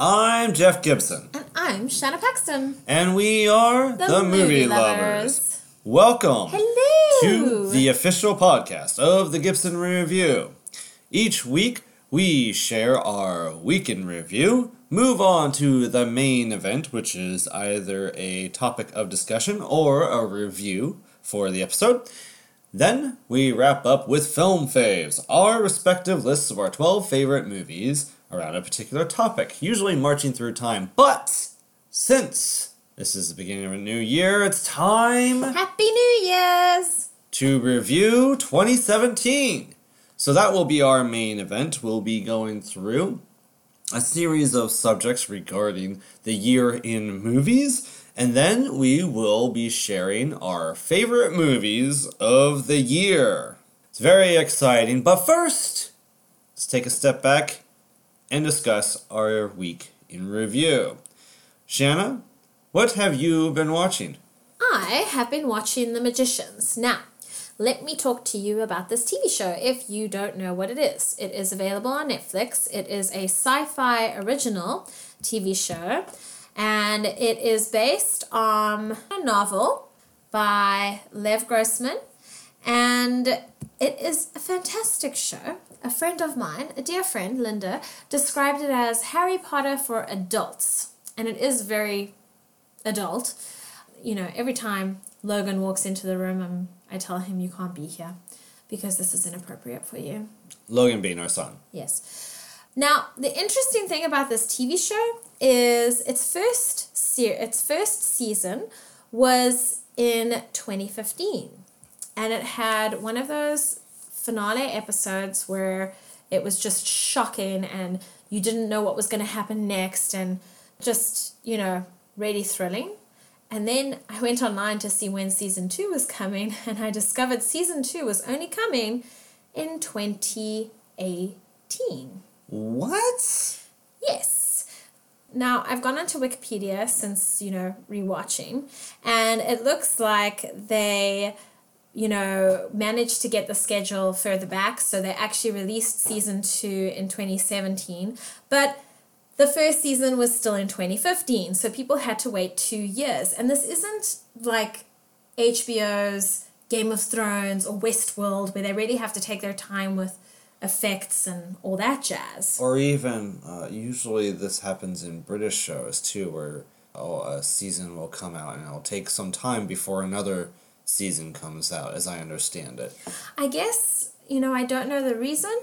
I'm Jeff Gibson, And I'm Shanna Paxton. and we are the, Movie, lovers. Welcome Hello. to the official podcast of the Gibson Review. Each week, we share our week in review, move on to the main event, which is either a topic of discussion or a review for the episode. Then we wrap up with film faves, our respective lists of our 12 favorite movies around a particular topic, usually marching through time. But since this is the beginning of a new year, it's time Happy New Year's. to review 2017. So that will be our main event. We'll be going through a series of subjects regarding the year in movies, and then we will be sharing our favorite movies of the year. It's very exciting, but first, let's take a step back and discuss our week in review. Shanna, what have you been watching? I have been watching The Magicians. Now, let me talk to you about this TV show if you don't know what it is. It is available on Netflix. It is a sci fi original TV show, and it is based on a novel by Lev Grossman, and it is a fantastic show. A friend of mine, a dear friend, Linda, described it as Harry Potter for adults, and it is very adult. You know, every time Logan walks into the room, I'm, I tell him, You can't be here because this is inappropriate for you. Logan being our son. Yes. Now, the interesting thing about this TV show is its first se- its first season was in 2015. And it had one of those finale episodes where it was just shocking and you didn't know what was going to happen next and just, you know, really thrilling. And then I went online to see when season 2 was coming and I discovered season 2 was only coming in 2018. What? Yes. Now, I've gone onto Wikipedia since, you know, rewatching, and it looks like they, you know, managed to get the schedule further back. So they actually released season two in 2017, but the first season was still in 2015. So people had to wait two years. And this isn't like HBO's Game of Thrones or Westworld, where they really have to take their time with effects and all that jazz. Or even, uh, usually this happens in British shows too, where oh, a season will come out and it'll take some time before another season comes out, as I understand it. I guess, you know, I don't know the reason.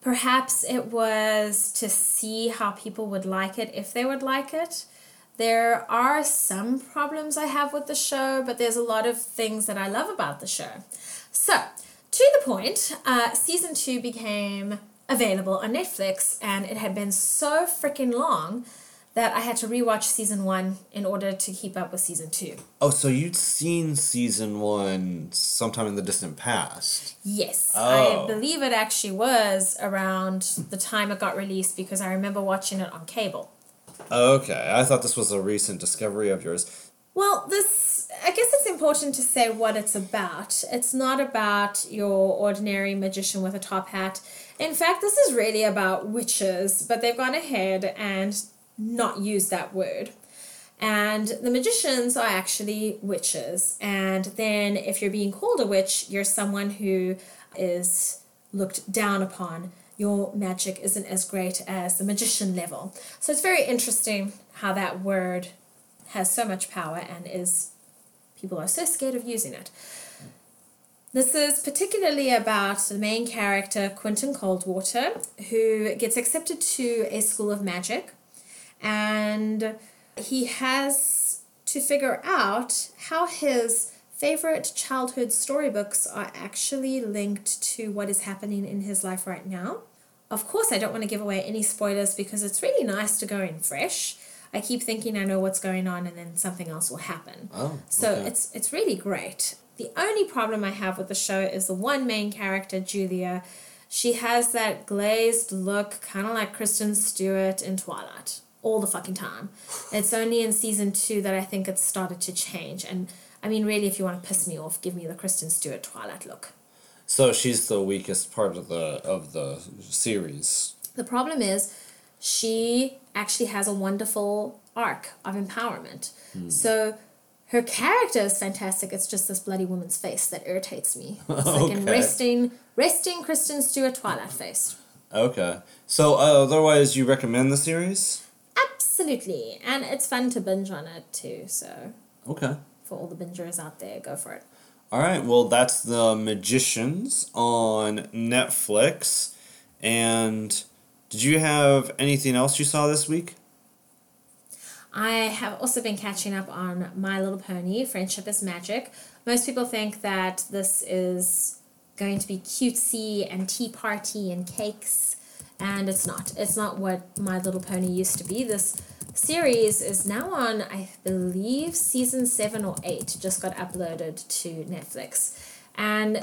Perhaps it was to see how people would like it, if they would like it. There are some problems I have with the show, but there's a lot of things that I love about the show. So, to the point, uh, season two became available on Netflix, and it had been so freaking long that I had to rewatch season one in order to keep up with season two. Oh, so you'd seen season one sometime in the distant past. Yes, Oh. I believe it actually was around the time it got released because I remember watching it on cable. Okay, I thought this was a recent discovery of yours. Well, this, I guess it's important to say what it's about. It's not about your ordinary magician with a top hat. In fact, this is really about witches, but they've gone ahead and not use that word. And the magicians are actually witches. And then if you're being called a witch, you're someone who is looked down upon. Your magic isn't as great as the magician level. So it's very interesting how that word has so much power and is people are so scared of using it. This is particularly about the main character, Quentin Coldwater, who gets accepted to a school of magic and he has to figure out how his favorite childhood storybooks are actually linked to what is happening in his life right now. Of course, I don't want to give away any spoilers because it's really nice to go in fresh. I keep thinking I know what's going on and then something else will happen. Oh, So okay. it's it's really great. The only problem I have with the show is the one main character, Julia. She has that glazed look, kind of like Kristen Stewart in Twilight, all the fucking time. It's only in season two that I think it's started to change. And I mean, really, if you want to piss me off, give me the Kristen Stewart Twilight look. So she's the weakest part of the of the series. The problem is, she actually has a wonderful arc of empowerment. So her character is fantastic. It's just this bloody woman's face that irritates me. It's like an Okay. resting, resting Kristen Stewart Twilight face. Okay. So, uh, otherwise, you recommend the series? Absolutely, and it's fun to binge on it too. So Okay. for all the bingers out there, go for it. All right. Well, that's The Magicians on Netflix. And did you have anything else you saw this week? I have also been catching up on My Little Pony, Friendship is Magic. Most people think that this is going to be cutesy and tea party and cakes, and it's not. It's not what My Little Pony used to be. This series is now on, I believe, season seven or eight, just got uploaded to Netflix. And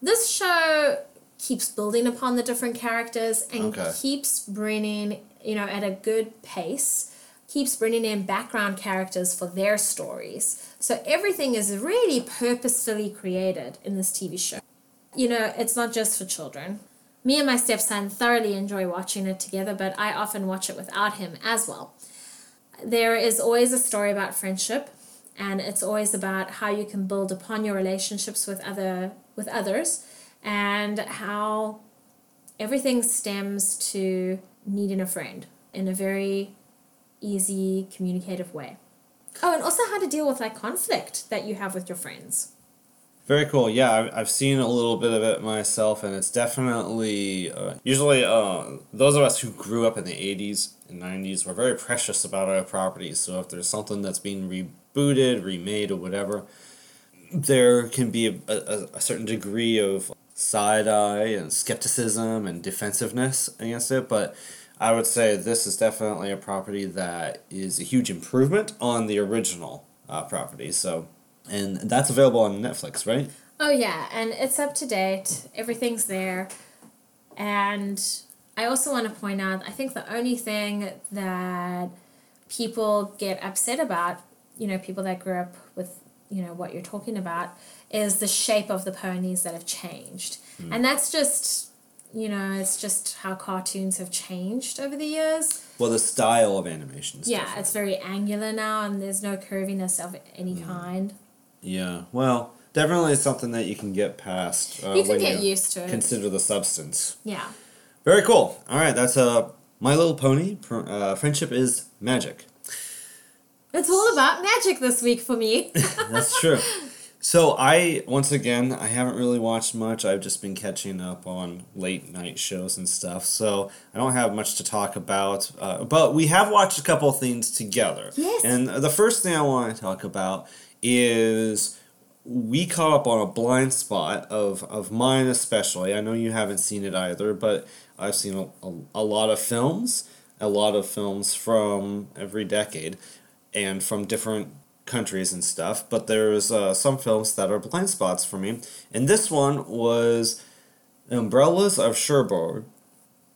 this show keeps building upon the different characters and Okay. keeps bringing, you know, at a good pace keeps bringing in background characters for their stories. So everything is really purposefully created in this TV show. You know, it's not just for children. Me and my stepson thoroughly enjoy watching it together, but I often watch it without him as well. There is always a story about friendship, and it's always about how you can build upon your relationships with other with others and how everything stems to needing a friend in a very easy, communicative way. Oh, and also how to deal with like conflict that you have with your friends. Very cool. Yeah, I've, seen a little bit of it myself, and it's definitely uh, usually uh, those of us who grew up in the '80s and '90s were very precious about our properties. So if there's something that's being rebooted, remade, or whatever, there can be a, a, a certain degree of side eye and skepticism and defensiveness against it. But I would say this is definitely a property that is a huge improvement on the original uh, property. So, and that's available on Netflix, right? Oh yeah, and it's up to date. Everything's there. And I also want to point out, I think the only thing that people get upset about, you know, people that grew up with, you know, what you're talking about, is the shape of the ponies that have changed. Hmm. And that's just, you know, it's just how cartoons have changed over the years. Well, the style of animation. is Yeah, different. it's very angular now, and there's no curviness of any hmm. kind. Yeah. Well, definitely something that you can get past. Uh, You can when get you used to it. Consider the substance. Yeah. Very cool. All right, that's uh, My Little Pony. Uh, friendship is magic. It's all about magic this week for me. That's true. So I once again I haven't really watched much. I've just been catching up on late night shows and stuff. So I don't have much to talk about. Uh, but we have watched a couple of things together. Yes. And the first thing I want to talk about is we caught up on a blind spot of, of mine especially. I know you haven't seen it either, but I've seen a, a, a lot of films, a lot of films from every decade and from different countries and stuff. But there's uh, some films that are blind spots for me. And this one was Umbrellas of Cherbourg.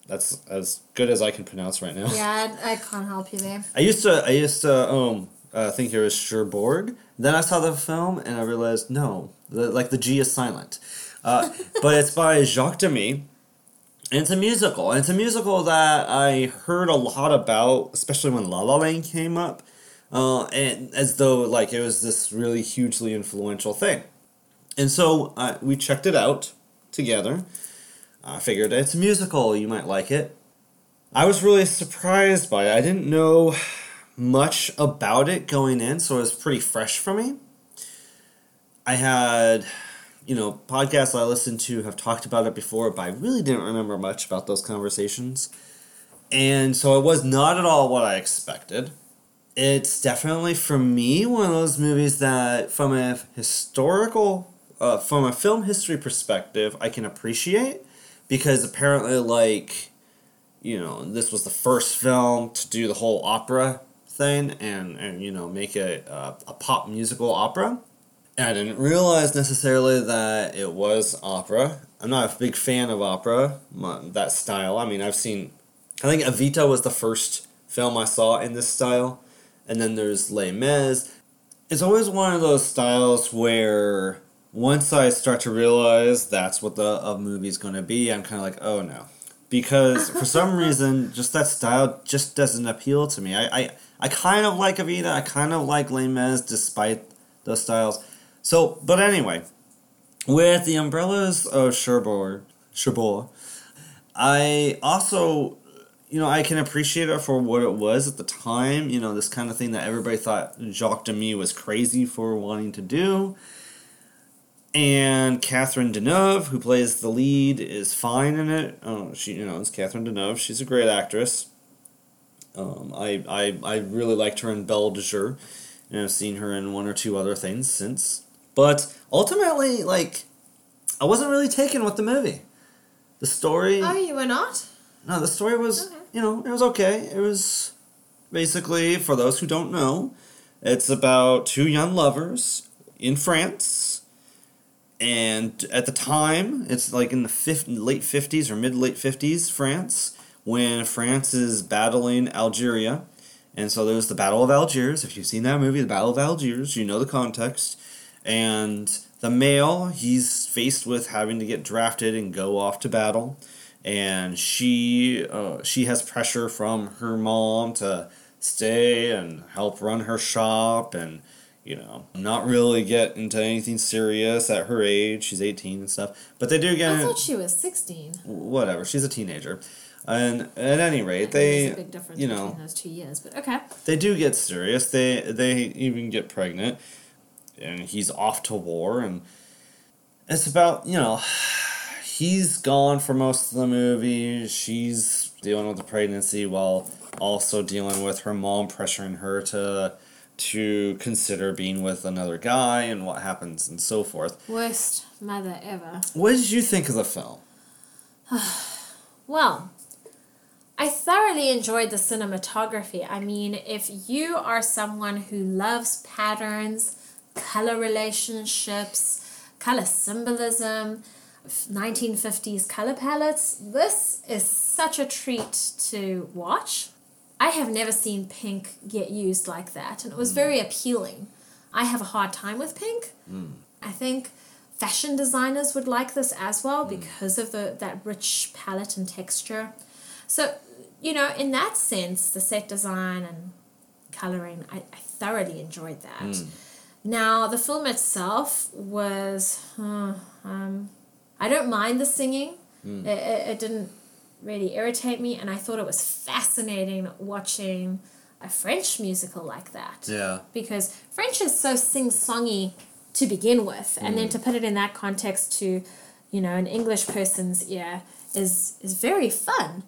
That's as good as I can pronounce right now. yeah, I, I can't help you there. I used to I used to um uh, think it was Cherbourg. Then I saw the film and I realized no, the, like the G is silent. Uh, but it's by Jacques Demy. And it's a musical. And it's a musical that I heard a lot about, especially when La La Land came up. Uh, and as though like it was this really hugely influential thing. And so uh, we checked it out together. I figured it's a musical, you might like it. I was really surprised by it. I didn't know much about it going in, so it was pretty fresh for me. I had, you know, podcasts I listened to have talked about it before, but I really didn't remember much about those conversations. And so it was not at all what I expected. It's definitely, for me, one of those movies that, from a historical, uh, from a film history perspective, I can appreciate because apparently, like, you know, this was the first film to do the whole opera thing and, and you know, make a, a, a pop musical opera. And I didn't realize necessarily that it was opera. I'm not a big fan of opera, that style. I mean, I've seen, I think Evita was the first film I saw in this style. And then there's Les Mis. It's always one of those styles where once I start to realize that's what the a movie's going to be, I'm kind of like, oh no. because for some reason, just that style just doesn't appeal to me. I, I, I kind of like Evita. I kind of like Mis despite those styles. So, but anyway, with the umbrellas of Cherbourg, Cherbourg, I also, you know, I can appreciate it for what it was at the time. You know, this kind of thing that everybody thought Jacques Demy was crazy for wanting to do. And Catherine Deneuve, who plays the lead, is fine in it. Oh, she, you know, it's Catherine Deneuve. She's a great actress. Um, I, I, I really liked her in Belle de Jour, and I've seen her in one or two other things since. But ultimately, like, I wasn't really taken with the movie. The story. Oh, you were not? No, the story was, Okay. you know, it was okay. It was basically, for those who don't know, it's about two young lovers in France. And at the time, it's like in the fif- late 50s or mid late 50s, France, when France is battling Algeria. And so there's the Battle of Algiers. If you've seen that movie, the Battle of Algiers, you know the context. And the male, he's faced with having to get drafted and go off to battle and she uh, she has pressure from her mom to stay and help run her shop and you know not really get into anything serious at her age she's 18 and stuff but they do get I thought she was 16. whatever she's a teenager and at any rate they a big difference you know those two years, but okay. they do get serious. They they even get pregnant. And he's off to war and it's about you know he's gone for most of the movie. She's dealing with the pregnancy while also dealing with her mom pressuring her to to consider being with another guy and what happens and so forth. Worst mother ever. what did you think of the film? Well, I thoroughly enjoyed the cinematography. I mean, if you are someone who loves patterns, color relationships, color symbolism, 1950s color palettes, this is such a treat to watch. I have never seen pink get used like that, and it was hmm. very appealing. I have a hard time with pink. Hmm. I think fashion designers would like this as well hmm. because of the that rich palette and texture. So, you know, in that sense, the set design and coloring, I, I thoroughly enjoyed that. Now, the film itself was, uh, um, I don't mind the singing. It, it, it didn't really irritate me, and I thought it was fascinating watching a French musical like that yeah because French is so sing songy to begin with, and then to put it in that context to, you know, an English person's ear is is very fun.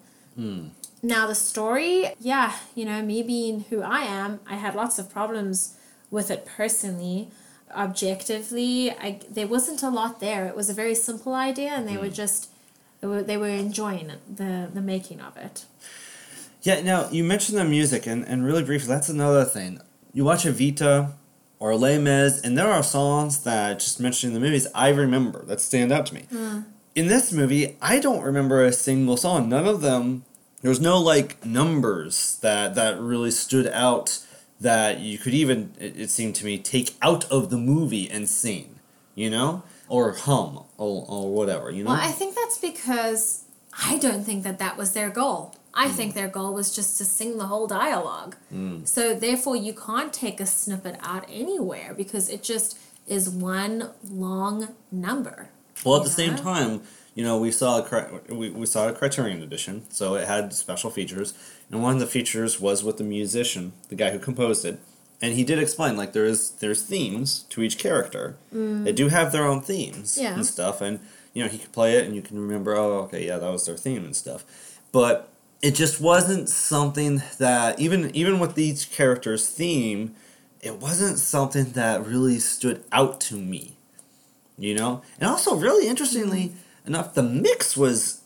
Now the story, yeah, you know, me being who I am, I had lots of problems with it personally. Objectively, I there wasn't a lot there. It was a very simple idea, and they were hmm. just they were, they were enjoying it, the the making of it. Yeah, now you mentioned the music, and, and really briefly, that's another thing. You watch Evita or Les Mis, and there are songs that, just mentioning the movies, I remember that stand out to me. Hmm. In this movie, I don't remember a single song. None of them, there was no like numbers that, that really stood out that you could even, it, it seemed to me, take out of the movie and sing, you know? Or hum, or, or whatever, you know? Well, I think that's because I don't think that that was their goal. I mm. think their goal was just to sing the whole dialogue. Mm. So therefore, you can't take a snippet out anywhere because it just is one long number. Well, at the same time, you know, we saw a we, we saw a Criterion edition, so it had special features, and one of the features was with the musician, the guy who composed it, and he did explain like there is there's themes to each character. Mm. They do have their own themes Yeah. and stuff, and you know he could play it, and you can remember, oh, okay, yeah, that was their theme and stuff, but it just wasn't something that even even with each character's theme, it wasn't something that really stood out to me you know and also really interestingly mm. Enough the mix was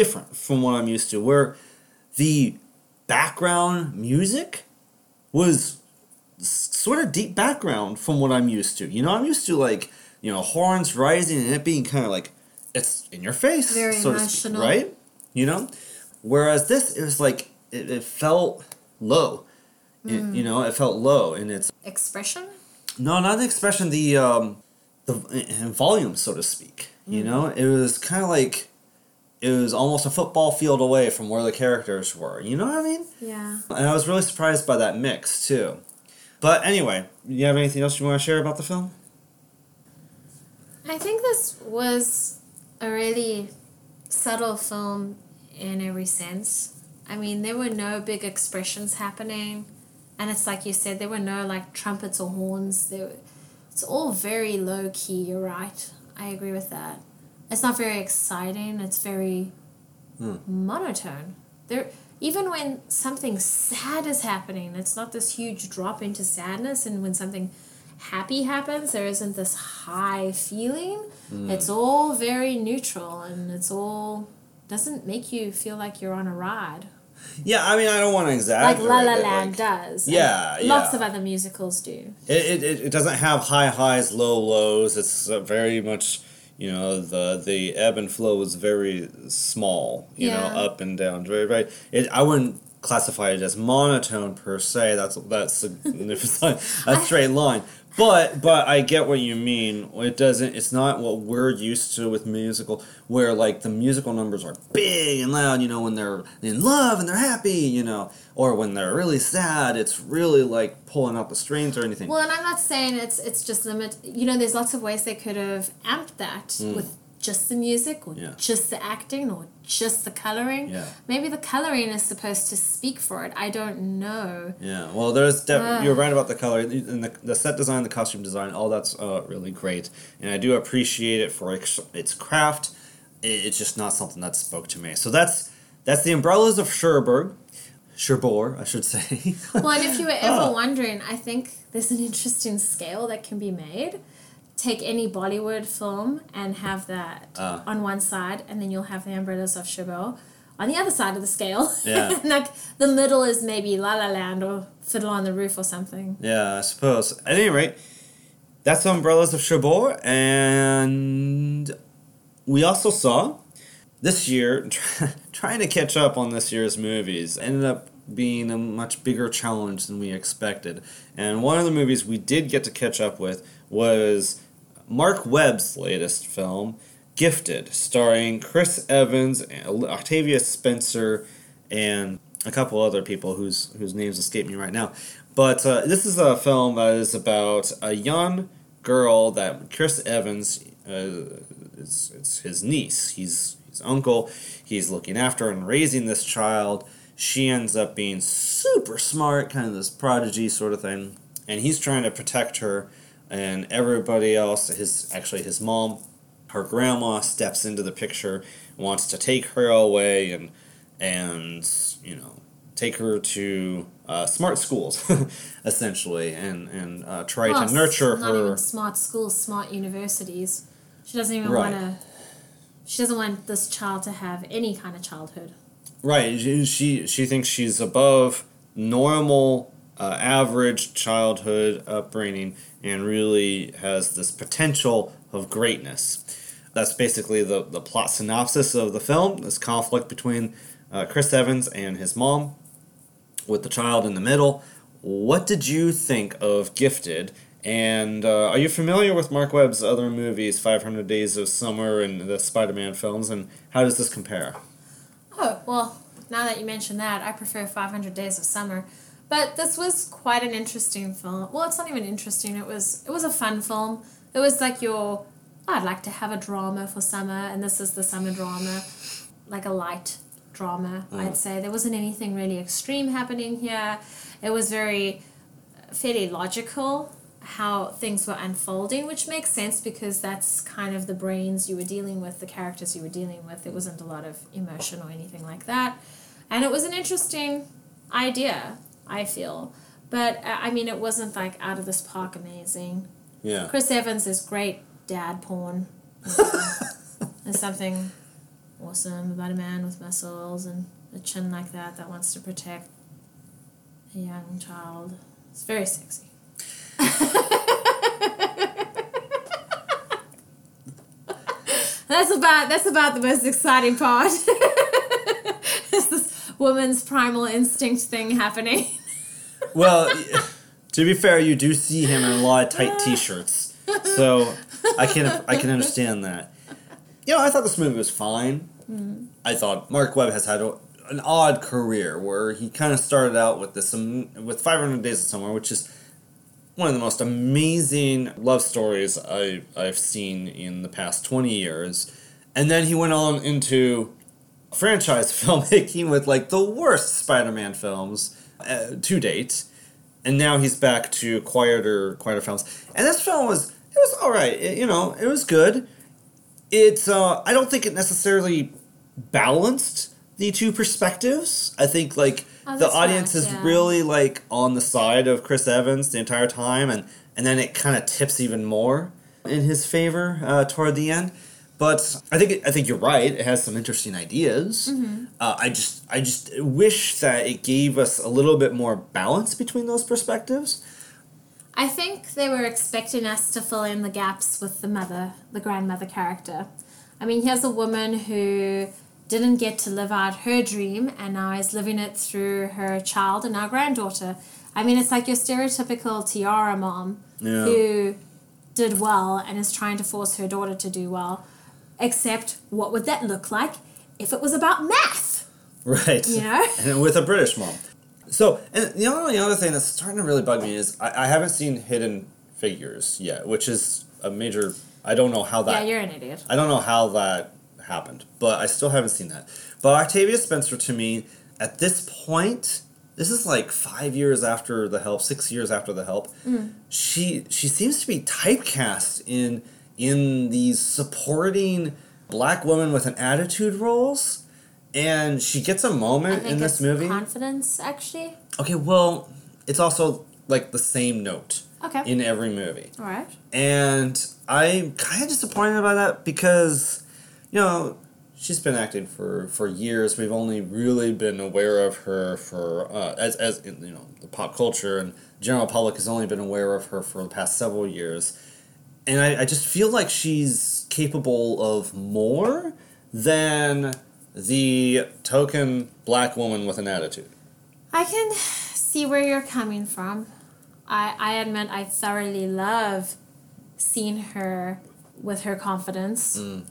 different from what i'm used to where the background music was sort of deep background from what i'm used to you know i'm used to like you know horns rising and it being kind of like it's in your face Very so to speak, right you know whereas this it was like it, it felt low It- you know it felt low and it's Expression? no, not the expression. The um, the volume, so to speak. You hmm. know, it was kind of like it was almost a football field away from where the characters were. You know what I mean? Yeah. And I was really surprised by that mix too. But anyway, you have anything else you want to share about the film? I think this was a really subtle film in every sense. I mean, there were no big expressions happening, and it's like you said, there were no like trumpets or horns. There, it's all very low key. You're right. I agree with that. It's not very exciting. It's very Hmm. monotone. There, even when something sad is happening, it's not this huge drop into sadness, and when something happy happens, there isn't this high feeling. Hmm. It's all very neutral, and it's all doesn't make you feel like you're on a ride Yeah, I mean, I don't want to exactly like. La La Land like- does. and Yeah, Lots of other musicals do. It, it, it doesn't have high highs, low lows. It's very much, you know, the the ebb and flow is very small. You Yeah. know, up and down. Very very. It, I wouldn't classify it as monotone per se. That's that's a, a straight line. But but I get what you mean. It doesn't. It's not what we're used to with musical, where like the musical numbers are big and loud. You know, when they're in love and they're happy. You know, or when they're really sad. It's really like pulling out the strings or anything. Well, and I'm not saying it's it's just limit. You know, there's lots of ways they could have amped that hmm. with just the music or. Yeah. just the acting or just the coloring. Yeah. Maybe the coloring is supposed to speak for it. I don't know. Yeah, well, there's def- Ah. you're right about the color and the, the set design, the costume design. All that's uh, really great, and I do appreciate it for its, its craft. It's just not something that spoke to me. So that's that's the umbrellas of Cherbourg, Cherbourg, I should say. Well, and if you were ever Ah. wondering, I think there's an interesting scale that can be made. Take any Bollywood film and have that Ah. on one side, and then you'll have the Umbrellas of Cherbourg on the other side of the scale. Yeah. like the middle is maybe La La Land or Fiddler on the Roof or something. yeah, I suppose. At any rate, that's the umbrellas of Cherbourg, and we also saw this year trying to catch up on this year's movies ended up being a much bigger challenge than we expected. And one of the movies we did get to catch up with was Marc Webb's latest film, Gifted, starring Chris Evans, Octavia Spencer, and a couple other people whose whose names escape me right now. But uh, this is a film that is about a young girl that Chris Evans uh, is it's his niece. He's his uncle. He's looking after and raising this child. She ends up being super smart, kind of this prodigy sort of thing, and he's trying to protect her. And everybody else, his actually his mom, her grandma steps into the picture, wants to take her away, and and you know take her to uh, smart schools, essentially, and and uh, try Well, to nurture Not her. even smart schools, smart universities. She doesn't even Right. want to. She doesn't want this child to have any kind of childhood. Right. She she, she thinks she's above normal, uh, average childhood upbringing, and really has this potential of greatness. That's basically the, the plot synopsis of the film. This conflict between uh, Chris Evans and his mom, with the child in the middle. What did you think of Gifted? And uh, are you familiar with Marc Webb's other movies, 500 Days of Summer and the Spider Man films? And how does this compare? Oh, well, now that you mention that, I prefer 500 Days of Summer. But this was quite an interesting film. Well, it's not even interesting. It was it was a fun film. It was like your "Oh, I'd like to have a drama for summer and this is the summer drama. Like a light drama, mm. I'd say. There wasn't anything really extreme happening here. It was very uh, fairly logical how things were unfolding, which makes sense because that's kind of the brains you were dealing with, the characters you were dealing with. There wasn't a lot of emotion or anything like that. And it was an interesting idea, I feel. But uh, I mean, it wasn't like out of this park amazing. Yeah. Chris Evans is great dad porn. You know, There's something awesome about a man with muscles and a chin like that that wants to protect a young child. It's very sexy. that's about that's about the most exciting part. Woman's primal instinct thing happening. Well, to be fair, you do see him in a lot of tight T-shirts, so I can I can understand that. You know, I thought this movie was fine. I thought Marc Webb has had a, an odd career where he kind of started out with this um, with 500 Days of Summer, which is one of the most amazing love stories I I've seen in the past 20 years, and then he went on into franchise filmmaking with like the worst Spider-Man films uh, to date, and now he's back to quieter quieter films. And this film was it was all right. It- you know, it was good. It's uh, I don't think it necessarily balanced the two perspectives. I think like Oh, the audience right, is yeah. really like on the side of Chris Evans the entire time, and and then it kind of tips even more in his favor uh, toward the end. But I think I think you're right. It has some interesting ideas. Mm-hmm. Uh, I just I just wish that it gave us a little bit more balance between those perspectives. I think they were expecting us to fill in the gaps with the mother, the grandmother character. I mean, here's a woman who didn't get to live out her dream and now is living it through her child and now granddaughter. I mean, it's like your stereotypical tiara mom Yeah. who did well and is trying to force her daughter to do well. Except, what would that look like if it was about math? Right. You know? and with a British mom. So, and the only other thing that's starting to really bug me is I, I haven't seen Hidden Figures yet, which is a major. I don't know how that. yeah, you're an idiot. I don't know how that happened, but I still haven't seen that. But Octavia Spencer, to me, at this point, this is like five years after the help, six years after the help. Mm. She she seems to be typecast in in these supporting black woman with an attitude roles, and she gets a moment in this movie. confidence, actually. okay, well, it's also like the same note Okay. in every movie. All right. And I'm kind of disappointed by that because, you know, she's been acting for, for years. We've only really been aware of her for, uh, as, as in, you know, the pop culture and general public has only been aware of her for the past several years. And I, I just feel like she's capable of more than the token black woman with an attitude. I can see where you're coming from. I, I admit I thoroughly love seeing her with her confidence. Mm.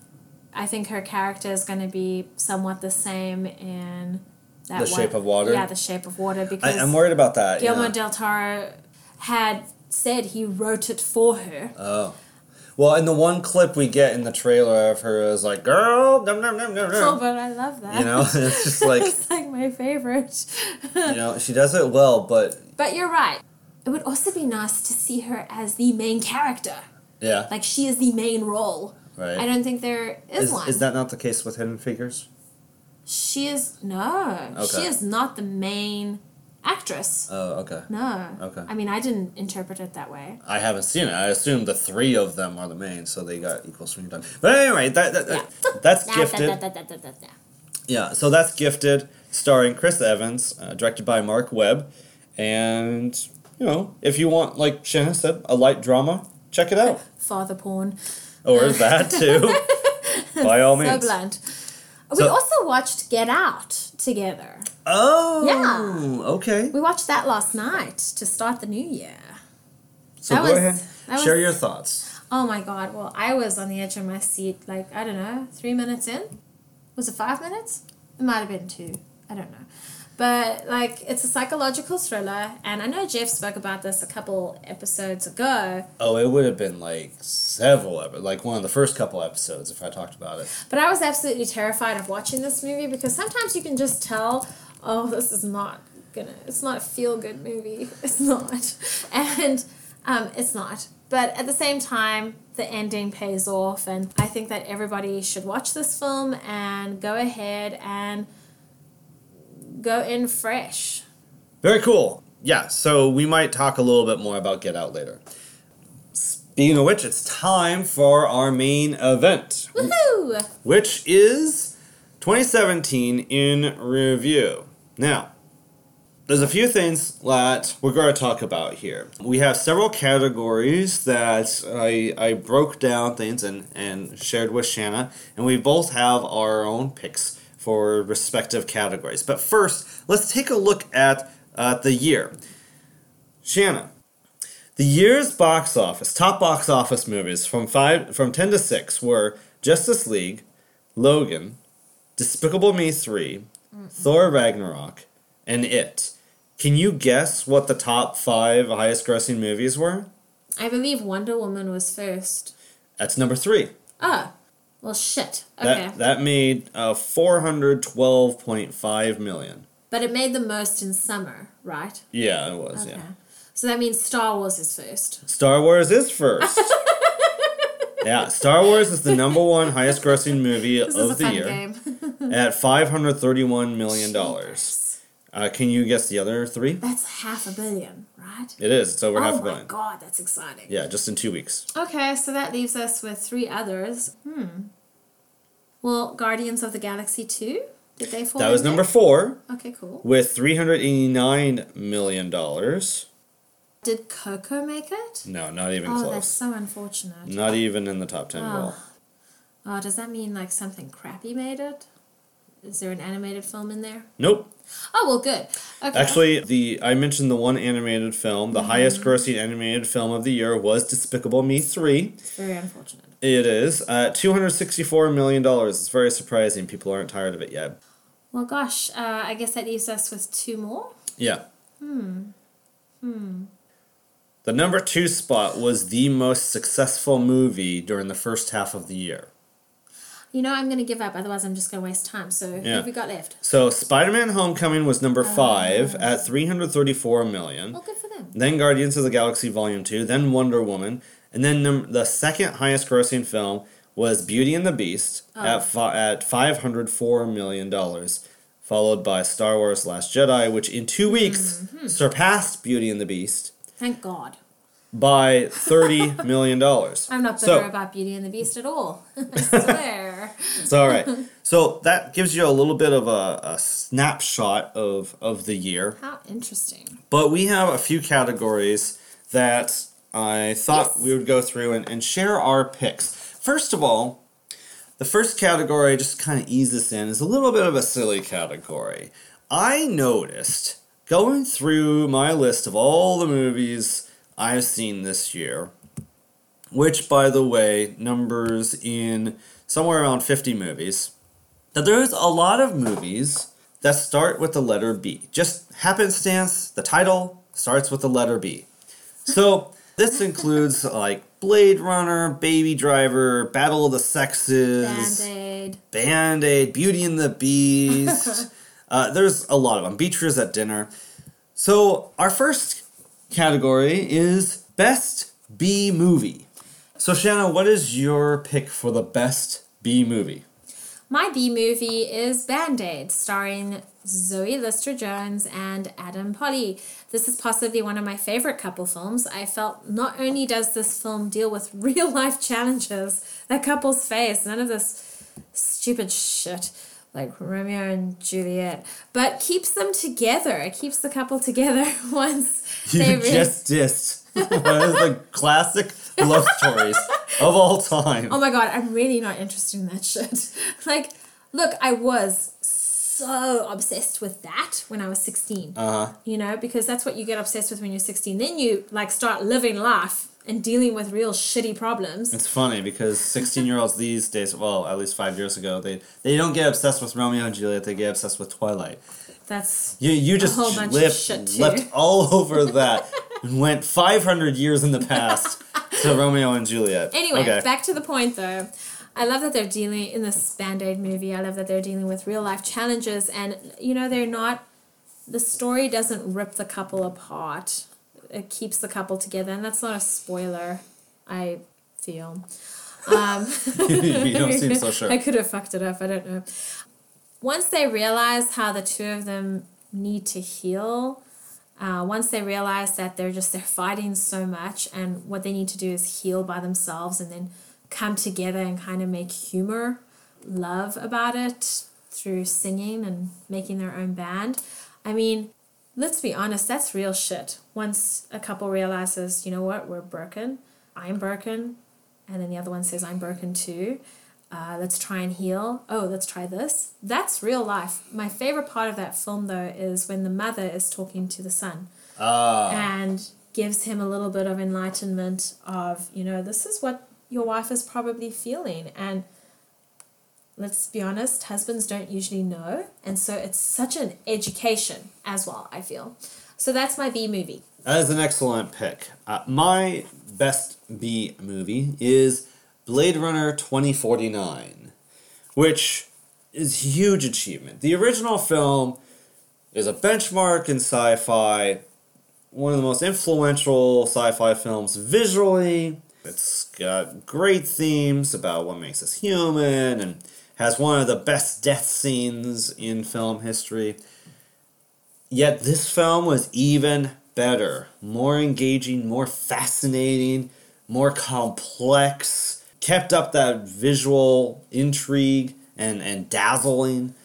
I think her character is going to be somewhat the same in that The Shape of Water? Yeah, the shape of water I, because I'm worried about that. Guillermo yeah. del Toro had said he wrote it for her. Oh. Well, in the one clip we get in the trailer of her is like, girl, dum, dum, dum, dum, Oh, but I love that. You know, it's just like, it's like my favorite. you know, she does it well, but But you're right. It would also be nice to see her as the main character. yeah, Like she is the main role. right. I don't think there is, is, one. is that not the case with Hidden Figures? She is no. Okay. She is not the main actress. Oh, okay. No. Okay. I mean, I didn't interpret it that way. I haven't seen it. I assume the three of them are the main, so they got equal screen time. But anyway, that, that, that- that's gifted. Yeah, so that's Gifted, starring Chris Evans, uh, directed by Marc Webb, and you know, if you want, like Shanna said, a light drama, check it out. Father porn. Or is that too, by all So means. blunt. we So- also watched Get Out together. Oh, Yeah. Okay. We watched that last night to start the new year. So That go was- ahead, share was- your thoughts. Oh my god, well, I was on the edge of my seat, like, I don't know, three minutes in? Was it five minutes? It might have been two. I don't know. But, like, it's a psychological thriller, and I know Jeff spoke about this a couple episodes ago, Oh, it would have been like several, epi- like one of the first couple episodes if I talked about it. but I was absolutely terrified of watching this movie because sometimes you can just tell, oh, this is not gonna, it's not a feel good movie. It's not. And um, it's not. But at the same time, the ending pays off, and I think that everybody should watch this film and go ahead and go in fresh. Very cool. Yeah, so we might talk a little bit more about Get Out later. Speaking of which, it's time for our main event, Woohoo! which is 2017 in review. Now, there's a few things that we're going to talk about here. We have several categories that I, I broke down things and, and shared with Shanna, and we both have our own picks for respective categories. But first, let's take a look at uh, the year. Shanna, the year's box office, top box office movies from five from ten to six were Justice League, Logan, Despicable Me 3, Thor Ragnarok, and It. Can you guess what the top five highest grossing movies were? I believe Wonder Woman was first. That's number three. Oh, well, shit. Okay. That that made uh, four hundred twelve point five million. but it made the most in summer, right? Yeah, it was. Okay. Yeah. So that means Star Wars is first. Star Wars is first. Yeah, Star Wars is the number one highest grossing movie This is of the year at five hundred thirty one million dollars. Uh, can you guess the other three? That's half a billion, right? It is. It's over oh half a my billion. god, that's exciting. Yeah, just in two weeks. Okay, so that leaves us with three others. Hmm. Well, Guardians of the Galaxy 2? Did they fall That was there? number four Okay, cool. with three hundred eighty nine million dollars. Did Coco make it? No, not even oh, that's so unfortunate. Not even in the top ten at all. Oh. Oh, does that mean like something crappy made it? Is there an animated film in there? Nope. Oh, well, good. Okay. Actually, the I mentioned the one animated film. The highest Mm-hmm. grossing animated film of the year was Despicable Me three. it's very unfortunate. It is uh, two hundred sixty four million dollars. It's very surprising. People aren't tired of it yet. Well, gosh, uh, I guess that leaves us with two more. Yeah. Hmm. Hmm. The number two spot was the most successful movie during the first half of the year. You know, I'm going to give up, otherwise, I'm just going to waste time. So, who have we got left? So Spider Man Homecoming was number Oh. five at three hundred thirty four million. Well, good for them. then Guardians of the Galaxy Volume 2, then Wonder Woman, and then num- the second highest grossing film was Beauty and the Beast oh. at fi- at 504 million dollars, followed by Star Wars Last Jedi, which in 2 weeks mm-hmm. surpassed Beauty and the Beast Thank God. by 30 million dollars. I'm not bitter So, about Beauty and the Beast at all. I swear. it's all right. So that gives you a little bit of a, a snapshot of of the year. How interesting. But we have a few categories that I thought Yes. we would go through and, and share our picks. First of all, the first category, I just kind of ease this in, is a little bit of a silly category. I noticed going through my list of all the movies I've seen this year, which, by the way, numbers in somewhere around 50 movies, that there's a lot of movies that start with the letter B. Just happenstance, the title starts with the letter B. So this includes like Blade Runner, Baby Driver, Battle of the Sexes, Band Aid. Band Aid, Beauty and the Beast. uh, there's a lot of them. Beatriz at Dinner. So our first category is Best B Movie. So Shanna, what is your pick for the best B movie? My B movie is Band Aid, starring Zoe Lister Jones and Adam Pally. This is possibly one of my favorite couple films. I felt not only does this film deal with real life challenges that couples face, none of this stupid shit like Romeo and Juliet, but keeps them together. It keeps the couple together once You they re- just dissed one of the classic love stories of all time. Oh my god, I'm really not interested in that shit. like, look, I was so obsessed with that when I was 16. Uh huh. You know, because that's what you get obsessed with when you're 16. Then you like start living life and dealing with real shitty problems. It's funny because 16 year olds these days, well, at least five years ago, they, they don't get obsessed with Romeo and Juliet, they get obsessed with Twilight. That's You, you just whole bunch of leapt, shit, too. leapt all over that and went 500 years in the past to Romeo and Juliet. Anyway, okay. back to the point though. I love that they're dealing in this Band Aid movie. I love that they're dealing with real life challenges, and you know they're not. The story doesn't rip the couple apart. It keeps the couple together, and that's not a spoiler. I feel. Um, you don't seem so sure. I could have fucked it up. I don't know. Once they realize how the two of them need to heal, uh, once they realize that they're just they're fighting so much, and what they need to do is heal by themselves, and then come together and kind of make humor, love about it through singing and making their own band. I mean, let's be honest, that's real shit. Once a couple realizes, you know what, we're broken, I'm broken, and then the other one says, I'm broken too. Uh, let's try and heal. Oh, let's try this. That's real life. My favorite part of that film, though, is when the mother is talking to the son Ah, and gives him a little bit of enlightenment of, you know, this is what your wife is probably feeling. And let's be honest, husbands don't usually know. And so it's such an education as well, I feel. So that's my B movie. That is an excellent pick. Uh, my best B movie is Blade Runner 2049, which is huge achievement. The original film is a benchmark in sci fi, one of the most influential sci fi films visually. It's got great themes about what makes us human and has one of the best death scenes in film history. Yet this film was even better, more engaging, more fascinating, more complex, kept up that visual intrigue and, and dazzling.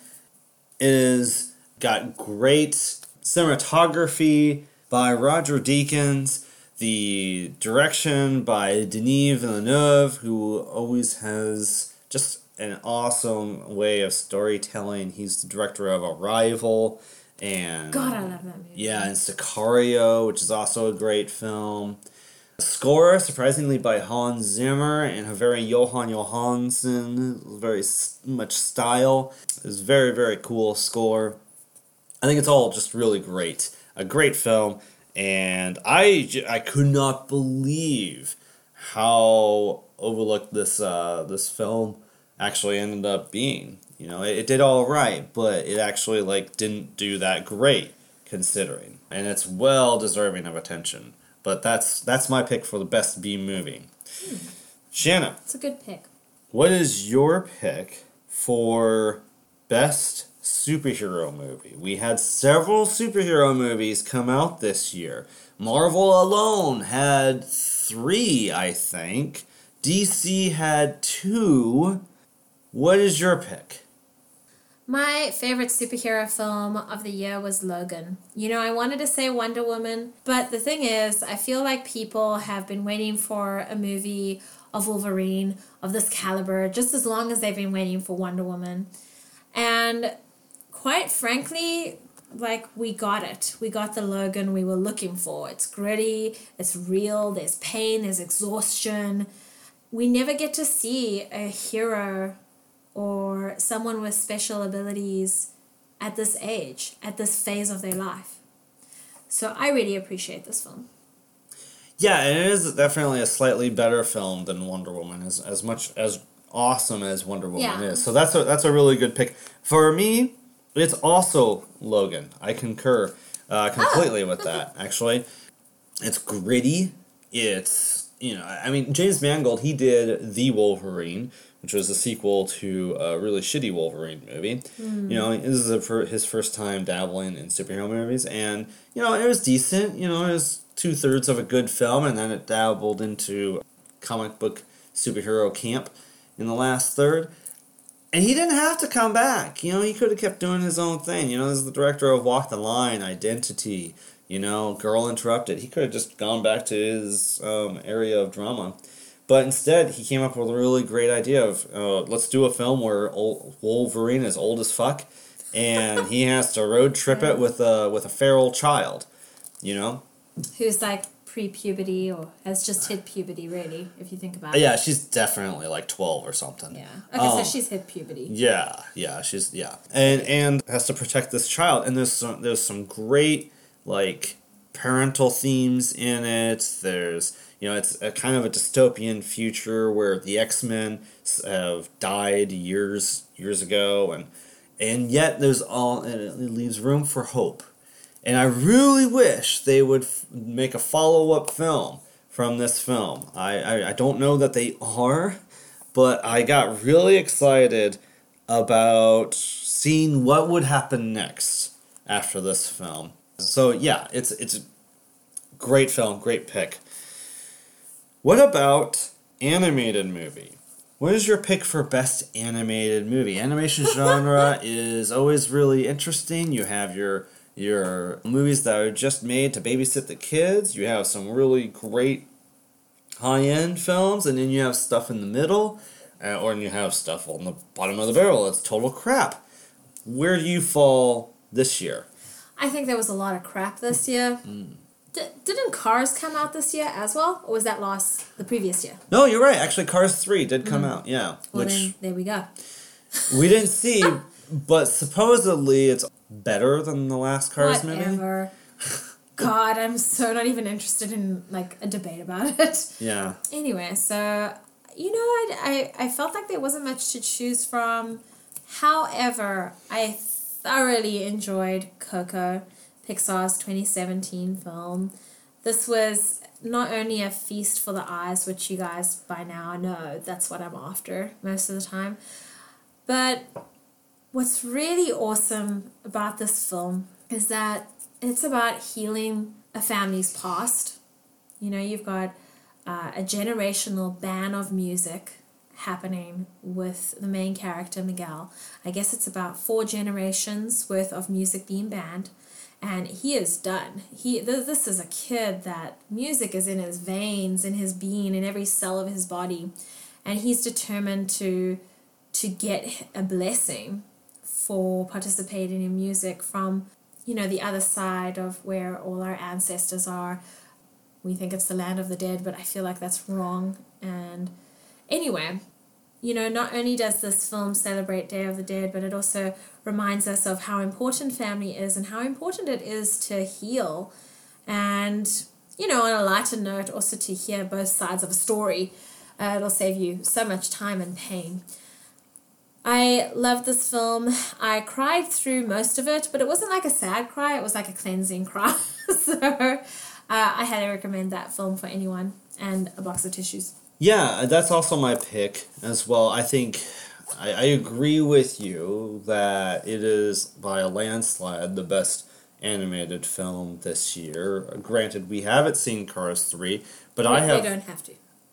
It is got great cinematography by Roger Deakins, the direction by Denis Villeneuve, who always has just an awesome way of storytelling. He's the director of Arrival and God, I love that movie. yeah, and Sicario, which is also a great film. Score, surprisingly, by Hans Zimmer and a very Jóhann Jóhannsson, very much style. It's very, very cool score. I think it's all just really great. A great film, and I, I could not believe how overlooked this uh, this film actually ended up being. You know, it, it did all right, but it actually like didn't do that great considering, and it's well deserving of attention. But that's that's my pick for the best B movie. Hmm. Shanna, It's a good pick. what is your pick for best superhero movie? We had several superhero movies come out this year. Marvel alone had three, I think. DC had two. What is your pick? My favorite superhero film of the year was Logan. You know, I wanted to say Wonder Woman, but the thing is, I feel like people have been waiting for a movie of Wolverine of this caliber just as long as they've been waiting for Wonder Woman. And quite frankly, like we got it. We got the Logan we were looking for. It's gritty, it's real, there's pain, there's exhaustion. We never get to see a hero or someone with special abilities at this age, at this phase of their life. So I really appreciate this film. Yeah, and it is definitely a slightly better film than Wonder Woman, as as much as awesome as Wonder Woman Yeah. is. So that's a that's a really good pick for me. It's also Logan. I concur uh, completely with that. Actually, it's gritty. It's you know, I mean, James Mangold he did the Wolverine, which was a sequel to a really shitty Wolverine movie. You know, this is his first time dabbling in superhero movies, and you know, it was decent. You know, it was two thirds of a good film, and then it dabbled into comic book superhero camp in the last third. And he didn't have to come back. You know, he could have kept doing his own thing. You know, as the director of Walk the Line, Identity, you know, Girl Interrupted. He could have just gone back to his um, area of drama. But instead, he came up with a really great idea of uh, let's do a film where old Wolverine is old as fuck, and he has to road trip it with a with a feral child. You know, Who's like pre puberty or has just hit puberty, really, if you think about it. yeah, she's definitely like twelve or something. Yeah. Okay, Um, so she's hit puberty. Yeah, yeah, she's yeah, and and has to protect this child, and there's some there's some great like parental themes in it. There's you know it's a kind of a dystopian future where the X Men have died years years ago, and and yet there's all and it leaves room for hope. And I really wish they would f- make a follow up film from this film. I, I I don't know that they are, but I got really excited about seeing what would happen next after this film. So yeah, it's it's a great film, great pick. What about animated movie? What is your pick for best animated movie? Animation genre is always really interesting. You have your your movies that are just made to babysit the kids. You have some really great high end films, and then you have stuff in the middle, uh, or you have stuff on the bottom of the barrel. It's total crap. Where do you fall this year? I think there was a lot of crap this year. Hmm. D- didn't Cars come out this year as well? Or was that last the previous year? No, you're right. Actually, Cars Three did come mm. out. Yeah, Well, which there we go. we didn't see, but supposedly it's better than the last Cars movie. God, I'm so not even interested in like a debate about it. Yeah. Anyway, so you know, I, I, I felt like there wasn't much to choose from. However, I thoroughly enjoyed Coco, Pixar's 2017 film. This was not only a feast for the eyes, which you guys by now know that's what I'm after most of the time, but what's really awesome about this film is that it's about healing a family's past. You know, you've got uh, a generational ban of music happening with the main character Miguel. I guess it's about four generations worth of music being banned, and he is done. He th- this is a kid that music is in his veins, in his being, in every cell of his body, and he's determined to to get a blessing for participating in music from you know the other side of where all our ancestors are we think it's the land of the dead but i feel like that's wrong and anyway you know not only does this film celebrate day of the dead but it also reminds us of how important family is and how important it is to heal and you know on a lighter note also to hear both sides of a story uh, it'll save you so much time and pain I loved this film. I cried through most of it, but it wasn't like a sad cry, it was like a cleansing cry. so uh, I highly recommend that film for anyone and a box of tissues. Yeah, that's also my pick as well. I think I, I agree with you that it is by a landslide the best animated film this year. Granted, we haven't seen Cars 3, but I have. They don't have to.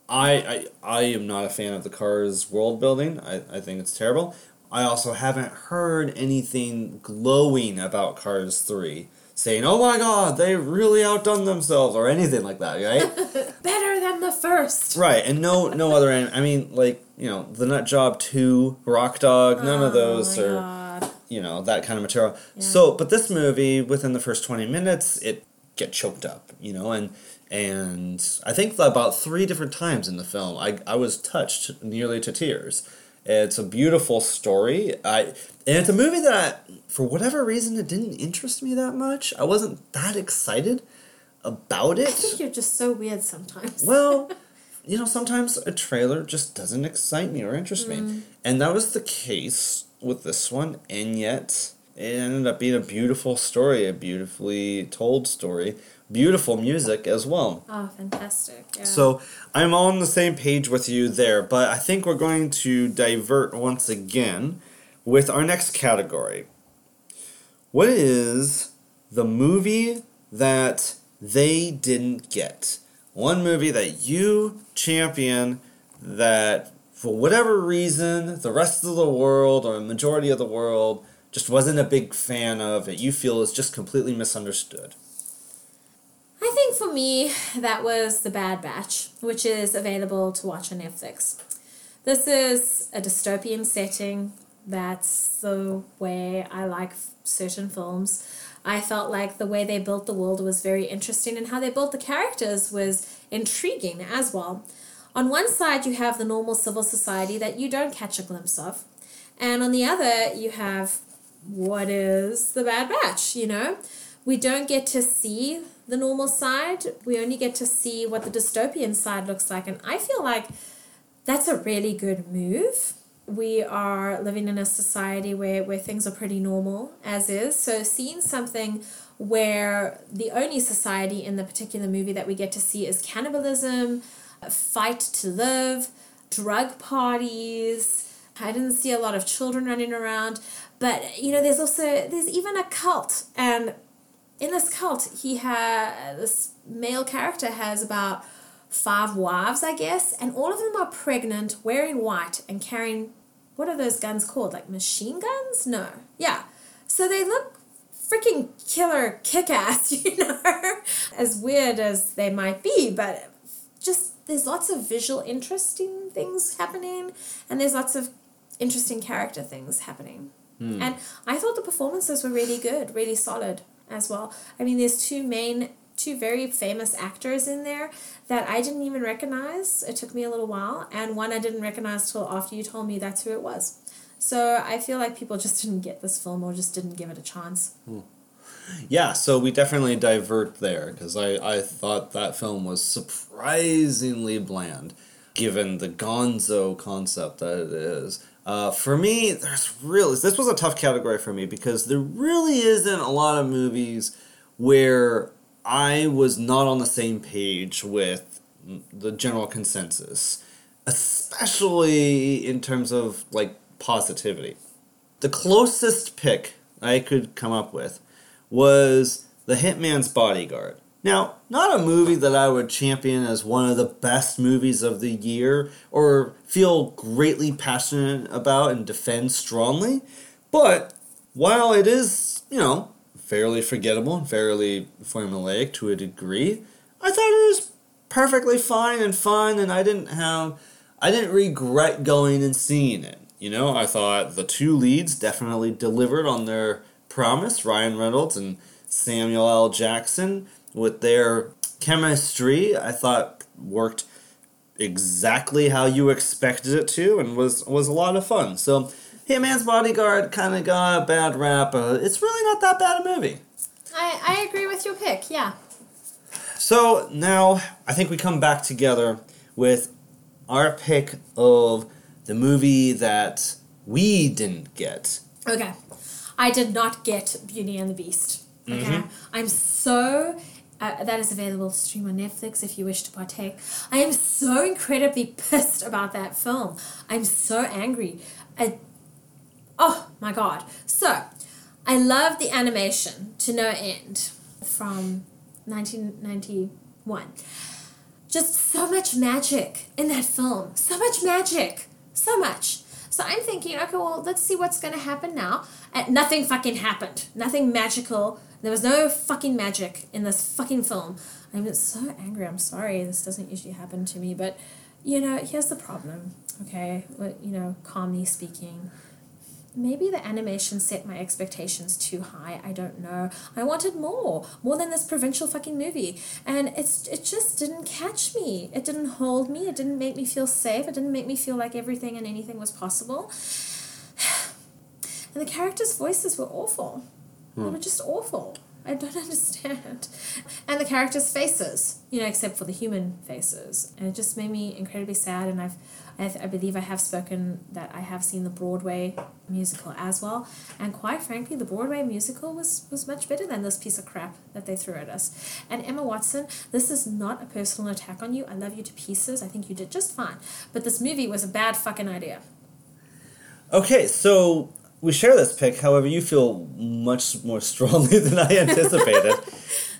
I, I I am not a fan of the Cars world building. I, I think it's terrible. I also haven't heard anything glowing about Cars 3 saying, oh my god, they really outdone themselves or anything like that, right? Better than the first. right, and no no other anim- I mean, like, you know, The Nut Job 2, Rock Dog, none of oh those oh are, God. you know, that kind of material. Yeah. So, but this movie, within the first 20 minutes, it get choked up, you know, and and I think about three different times in the film, I, I was touched nearly to tears. It's a beautiful story. I and it's a movie that, I, for whatever reason, it didn't interest me that much. I wasn't that excited about it. I think you're just so weird sometimes. Well, you know, sometimes a trailer just doesn't excite me or interest me. Mm. And that was the case with this one, and yet it ended up being a beautiful story, a beautifully told story, beautiful music as well. oh, fantastic. Yeah. So I'm on the same page with you there, but I think we're going to divert once again with our next category. What is the movie that they didn't get? One movie that you champion that for whatever reason the rest of the world or a majority of the world just wasn't a big fan of that you feel is just completely misunderstood. I think for me, that was The Bad Batch, which is available to watch on Netflix. This is a dystopian setting. That's the way I like certain films. I felt like the way they built the world was very interesting, and how they built the characters was intriguing as well. On one side, you have the normal civil society that you don't catch a glimpse of, and on the other, you have what is the Bad Batch, you know? We don't get to see the normal side, we only get to see what the dystopian side looks like, and I feel like that's a really good move. We are living in a society where, where things are pretty normal as is. So seeing something where the only society in the particular movie that we get to see is cannibalism, fight to live, drug parties. I didn't see a lot of children running around, but you know, there's also there's even a cult, and in this cult, he has this male character has about five wives, I guess, and all of them are pregnant, wearing white, and carrying what are those guns called? Like machine guns? No. Yeah. So they look freaking killer kick ass, you know? as weird as they might be, but just there's lots of visual interesting things happening, and there's lots of interesting character things happening. Hmm. And I thought the performances were really good, really solid as well. I mean, there's two main, two very famous actors in there that I didn't even recognize. It took me a little while, and one I didn't recognize till after you told me that's who it was. So I feel like people just didn't get this film or just didn't give it a chance. Yeah, so we definitely divert there because I, I thought that film was surprisingly bland given the gonzo concept that it is. Uh, for me, there's really this was a tough category for me because there really isn't a lot of movies where I was not on the same page with the general consensus, especially in terms of like positivity. The closest pick I could come up with was The Hitman's Bodyguard. Now, not a movie that I would champion as one of the best movies of the year or feel greatly passionate about and defend strongly, but while it is, you know, fairly forgettable and fairly formulaic to a degree, I thought it was perfectly fine and fun and I didn't have I didn't regret going and seeing it. You know, I thought the two leads definitely delivered on their promise, Ryan Reynolds and Samuel L. Jackson with their chemistry, I thought worked exactly how you expected it to and was was a lot of fun. So Hitman's Bodyguard kind of got a bad rap. Uh, it's really not that bad a movie. I, I agree with your pick, yeah. So now I think we come back together with our pick of the movie that we didn't get. Okay. I did not get Beauty and the Beast. Okay. Mhm. I'm so. Uh, that is available to stream on Netflix if you wish to partake. I am so incredibly pissed about that film. I'm so angry. I, oh my god. So, I love the animation to no end from 1991. Just so much magic in that film. So much magic. So much. So I'm thinking, okay, well, let's see what's going to happen now. And nothing fucking happened. Nothing magical. There was no fucking magic in this fucking film. I'm so angry. I'm sorry. This doesn't usually happen to me. But, you know, here's the problem, okay? You know, calmly speaking. Maybe the animation set my expectations too high. I don't know. I wanted more, more than this provincial fucking movie, and it's it just didn't catch me. It didn't hold me. It didn't make me feel safe. It didn't make me feel like everything and anything was possible. And the characters' voices were awful. They hmm. were just awful. I don't understand. And the characters' faces, you know, except for the human faces. And it just made me incredibly sad. And I've, I, th- I believe I have spoken that I have seen the Broadway musical as well. And quite frankly, the Broadway musical was, was much better than this piece of crap that they threw at us. And Emma Watson, this is not a personal attack on you. I love you to pieces. I think you did just fine. But this movie was a bad fucking idea. Okay, so we share this pick. However, you feel much more strongly than I anticipated.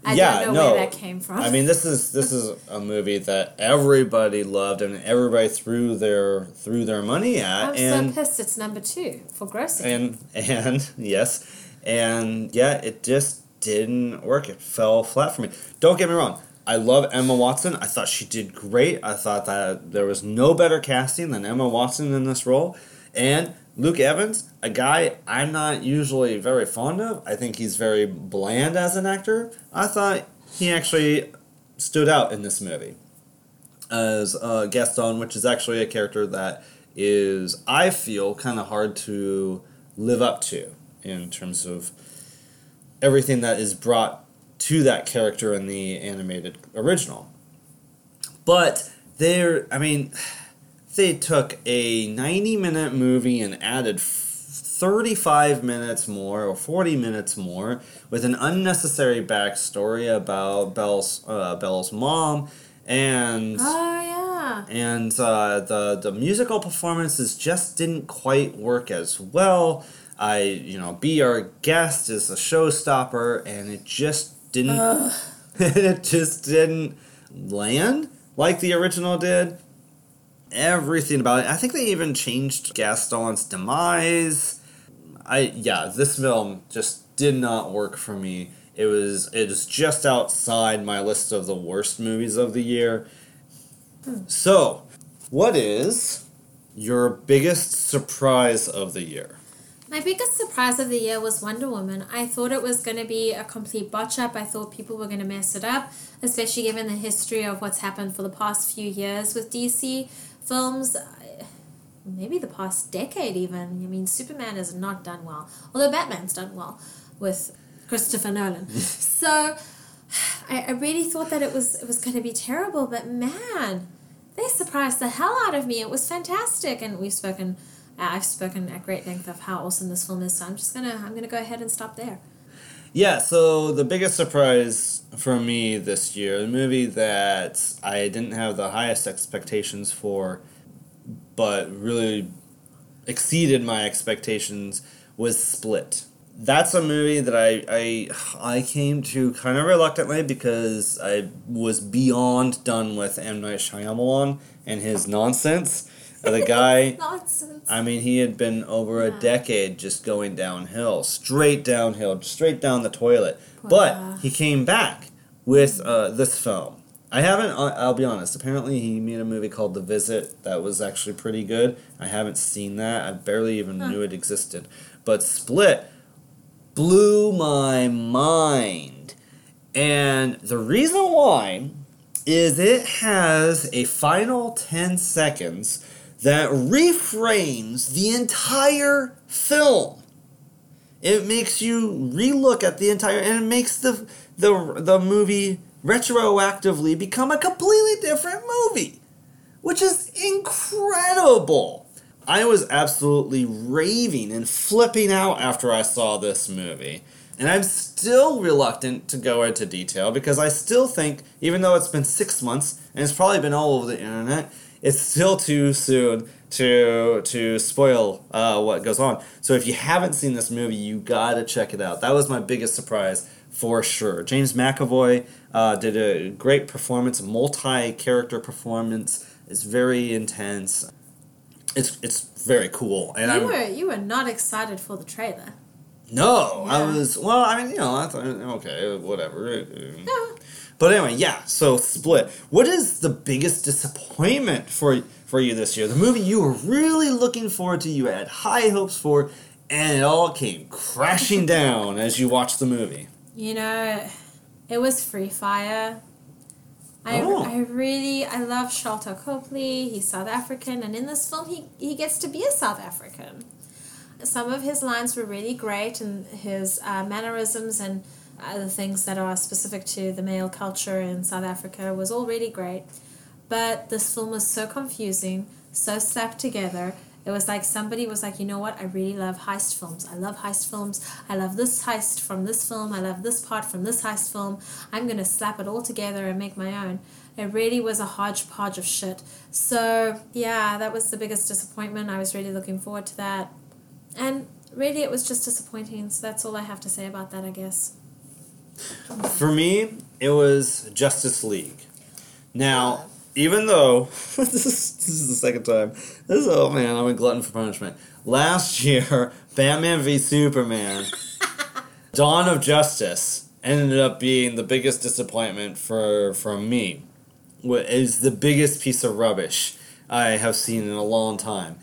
I yeah, don't know no. where that came from. I mean, this is this is a movie that everybody loved and everybody threw their threw their money at, I'm and so pissed it's number two for grossing. and and yes, and yeah, it just didn't work. It fell flat for me. Don't get me wrong. I love Emma Watson. I thought she did great. I thought that there was no better casting than Emma Watson in this role. And Luke Evans, a guy I'm not usually very fond of. I think he's very bland as an actor. I thought he actually stood out in this movie as uh, Gaston, which is actually a character that is, I feel, kind of hard to live up to in terms of everything that is brought to that character in the animated original. But there, I mean, they took a 90 minute movie and added 35 minutes more or 40 minutes more with an unnecessary backstory about Belle's, uh, Belle's mom and oh yeah. and uh, the the musical performances just didn't quite work as well. I you know be our guest is a showstopper, and it just didn't. It just didn't land like the original did. Everything about it. I think they even changed Gaston's demise. I yeah, this film just did not work for me. It was it is just outside my list of the worst movies of the year. So, what is your biggest surprise of the year? My biggest surprise of the year was Wonder Woman. I thought it was going to be a complete botch up. I thought people were going to mess it up, especially given the history of what's happened for the past few years with DC films. Maybe the past decade even. I mean, Superman has not done well, although Batman's done well with Christopher Nolan. so I, I really thought that it was it was going to be terrible, but man, they surprised the hell out of me. It was fantastic, and we've spoken. Uh, I've spoken at great length of how awesome this film is, so I'm just gonna I'm gonna go ahead and stop there. Yeah, so the biggest surprise for me this year, the movie that I didn't have the highest expectations for, but really exceeded my expectations, was Split. That's a movie that I I, I came to kind of reluctantly because I was beyond done with M Night Shyamalan and his nonsense. The guy, Nonsense. I mean, he had been over a decade just going downhill, straight downhill, straight down the toilet. But he came back with uh, this film. I haven't. I- I'll be honest. Apparently, he made a movie called The Visit that was actually pretty good. I haven't seen that. I barely even Huh. knew it existed. But Split blew my mind, and the reason why is it has a final ten seconds that reframes the entire film. It makes you relook at the entire, and it makes the the the movie retroactively become a completely different movie, which is incredible. I was absolutely raving and flipping out after I saw this movie. And I'm still reluctant to go into detail because I still think, even though it's been six months and it's probably been all over the internet, it's still too soon to to spoil uh, what goes on. So if you haven't seen this movie, you gotta check it out. That was my biggest surprise for sure. James McAvoy uh, did a great performance, multi-character performance. It's very intense. It's it's very cool, and you I'm were you were not excited for the trailer. no, I was well. I mean, you know, I thought okay, whatever. No. But anyway, yeah. So split. What is the biggest disappointment for for you this year? The movie you were really looking forward to, you had high hopes for, and it all came crashing down as you watched the movie. You know, it was Free Fire. I, Oh. I really I love Sharlto Copley. He's South African, and in this film, he he gets to be a South African. Some of his lines were really great, and his uh, mannerisms and other things that are specific to the male culture in South Africa was all really great. But this film was so confusing, so slapped together. It was like somebody was like, you know what? I really love heist films. I love heist films. I love this heist from this film. I love this part from this heist film. I'm going to slap it all together and make my own. It really was a hodgepodge of shit. So, yeah, that was the biggest disappointment. I was really looking forward to that. And really, it was just disappointing. So, that's all I have to say about that, I guess. For me, it was Justice League. Now, even though this is this is the second time, this is, oh man, I'm a glutton for punishment. Last year, Batman v Superman, Dawn of Justice ended up being the biggest disappointment for from me. What is the biggest piece of rubbish I have seen in a long time,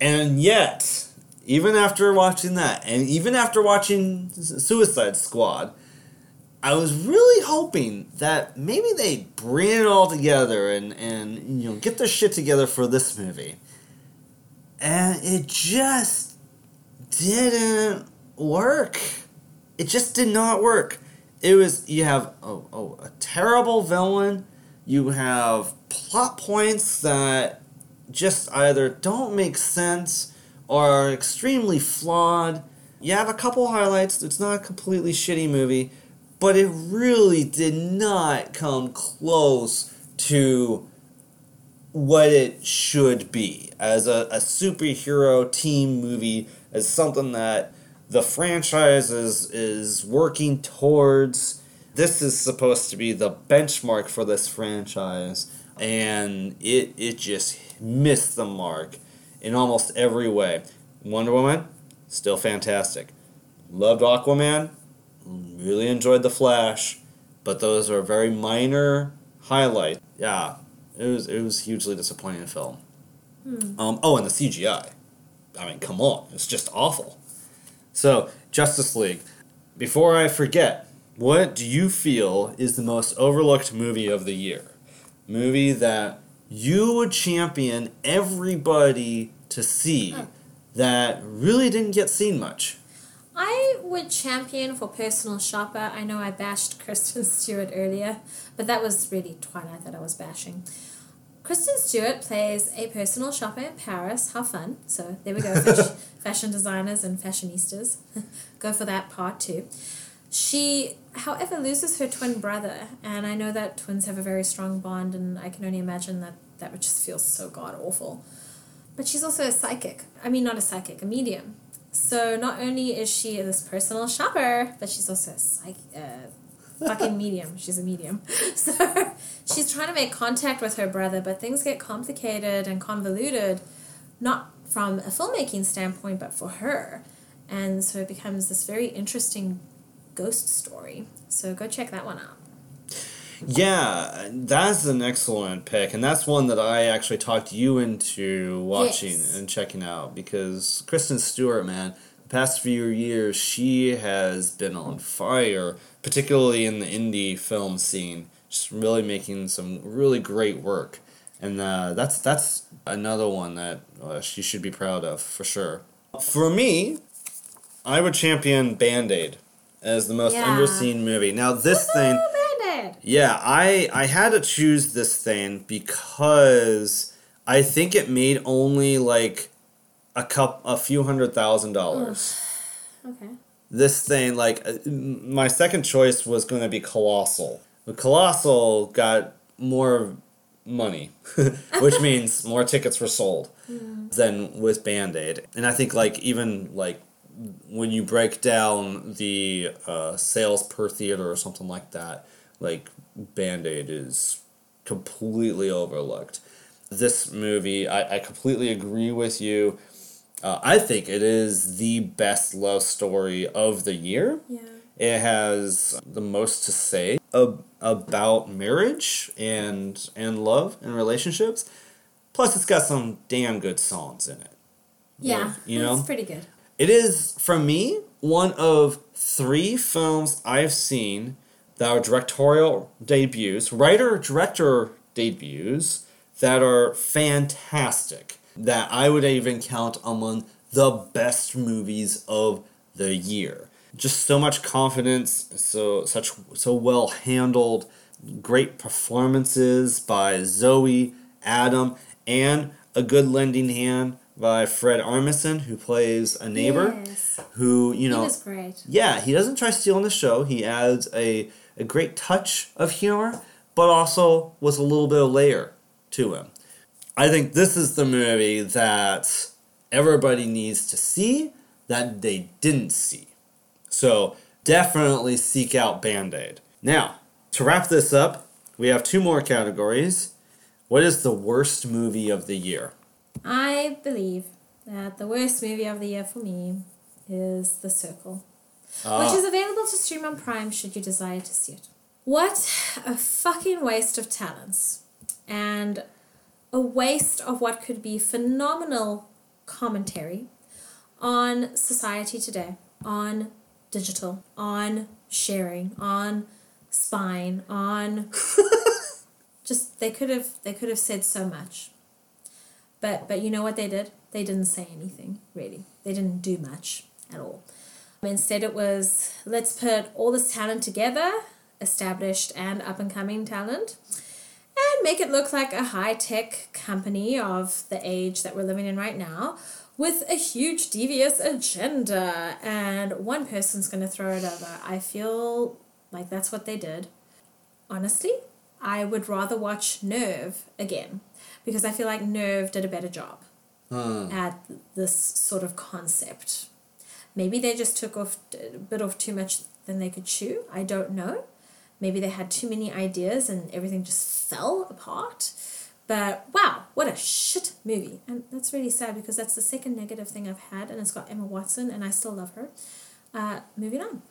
and yet. Even after watching that, and even after watching Suicide Squad, I was really hoping that maybe they bring it all together and, and you know get their shit together for this movie. And it just didn't work. It just did not work. It was you have oh, oh, a terrible villain, you have plot points that just either don't make sense or are extremely flawed. You have a couple highlights. It's not a completely shitty movie, but it really did not come close to what it should be as a, a superhero team movie, as something that the franchise is, is working towards. This is supposed to be the benchmark for this franchise, and it, it just missed the mark in almost every way. Wonder Woman, still fantastic. Loved Aquaman, really enjoyed The Flash, but those are very minor highlights. Yeah, it was it was hugely disappointing film. Um, oh, and the CGI. I mean, come on, it's just awful. So, Justice League. Before I forget, what do you feel is the most overlooked movie of the year? Movie that you would champion everybody to see Oh. that really didn't get seen much. I would champion for personal shopper. I know I bashed Kristen Stewart earlier, but that was really Twilight that I was bashing. Kristen Stewart plays a personal shopper in Paris. How fun. So there we go, fashion, fashion designers and fashionistas. go for that part too. She, however, loses her twin brother, and I know that twins have a very strong bond, and I can only imagine that that would just feel so god awful. But she's also a psychic. I mean, not a psychic, a medium. So not only is she this personal shopper, but she's also a psych, uh, fucking medium. She's a medium. So she's trying to make contact with her brother, but things get complicated and convoluted, not from a filmmaking standpoint, but for her. And so it becomes this very interesting ghost story. So go check that one out. Yeah, that's an excellent pick, and that's one that I actually talked you into watching Yes. and checking out because Kristen Stewart, man, the past few years she has been on fire, particularly in the indie film scene, just really making some really great work, and uh, that's that's another one that uh, she should be proud of for sure. For me, I would champion Band Aid as the most Yeah. underseen movie. Now this thing. Band-Aid! Yeah, I I had to choose this thing because I think it made only like a cup a few hundred thousand dollars. Okay. This thing like uh, my second choice was going to be Colossal. But Colossal got more money, which means more tickets were sold than with Band-Aid. And I think like even like when you break down the uh, sales per theater or something like that, like Band Aid is completely overlooked. This movie, I, I completely agree with you. Uh, I think it is the best love story of the year. Yeah. It has the most to say ab- about marriage and and love and relationships. Plus, it's got some damn good songs in it. Yeah. you know? It's pretty good. It is, for me, one of three films I've seen that are directorial debuts, writer director debuts that are fantastic. That I would even count among the best movies of the year. Just so much confidence, so such so well handled, great performances by Zoe, Adam, and a good lending hand by Fred Armisen, who plays a neighbor Yes. who, you He know, was great. yeah, he doesn't try stealing the show. He adds a, a great touch of humor, but also with a little bit of layer to him. I think this is the movie that everybody needs to see that they didn't see. So definitely seek out Band Aid. Now, to wrap this up, we have two more categories. What is the worst movie of the year? I believe that the worst movie of the year for me is The Circle, Ah. which is available to stream on Prime should you desire to see it. What a fucking waste of talents and a waste of what could be phenomenal commentary on society today, on digital, on sharing, on spine, on just they could have they could have said so much. But but you know what they did? They didn't say anything, really. They didn't do much at all. Instead it was let's put all this talent together, established and up and coming talent, and make it look like a high tech company of the age that we're living in right now with a huge devious agenda and one person's going to throw it over. I feel like that's what they did. Honestly, I would rather watch Nerve again because I feel like Nerve did a better job hmm. at this sort of concept. Maybe they just took off a bit of too much than they could chew. I don't know. Maybe they had too many ideas and everything just fell apart. But wow, what a shit movie. And that's really sad because that's the second negative thing I've had, and it's got Emma Watson, and I still love her. Uh, moving on.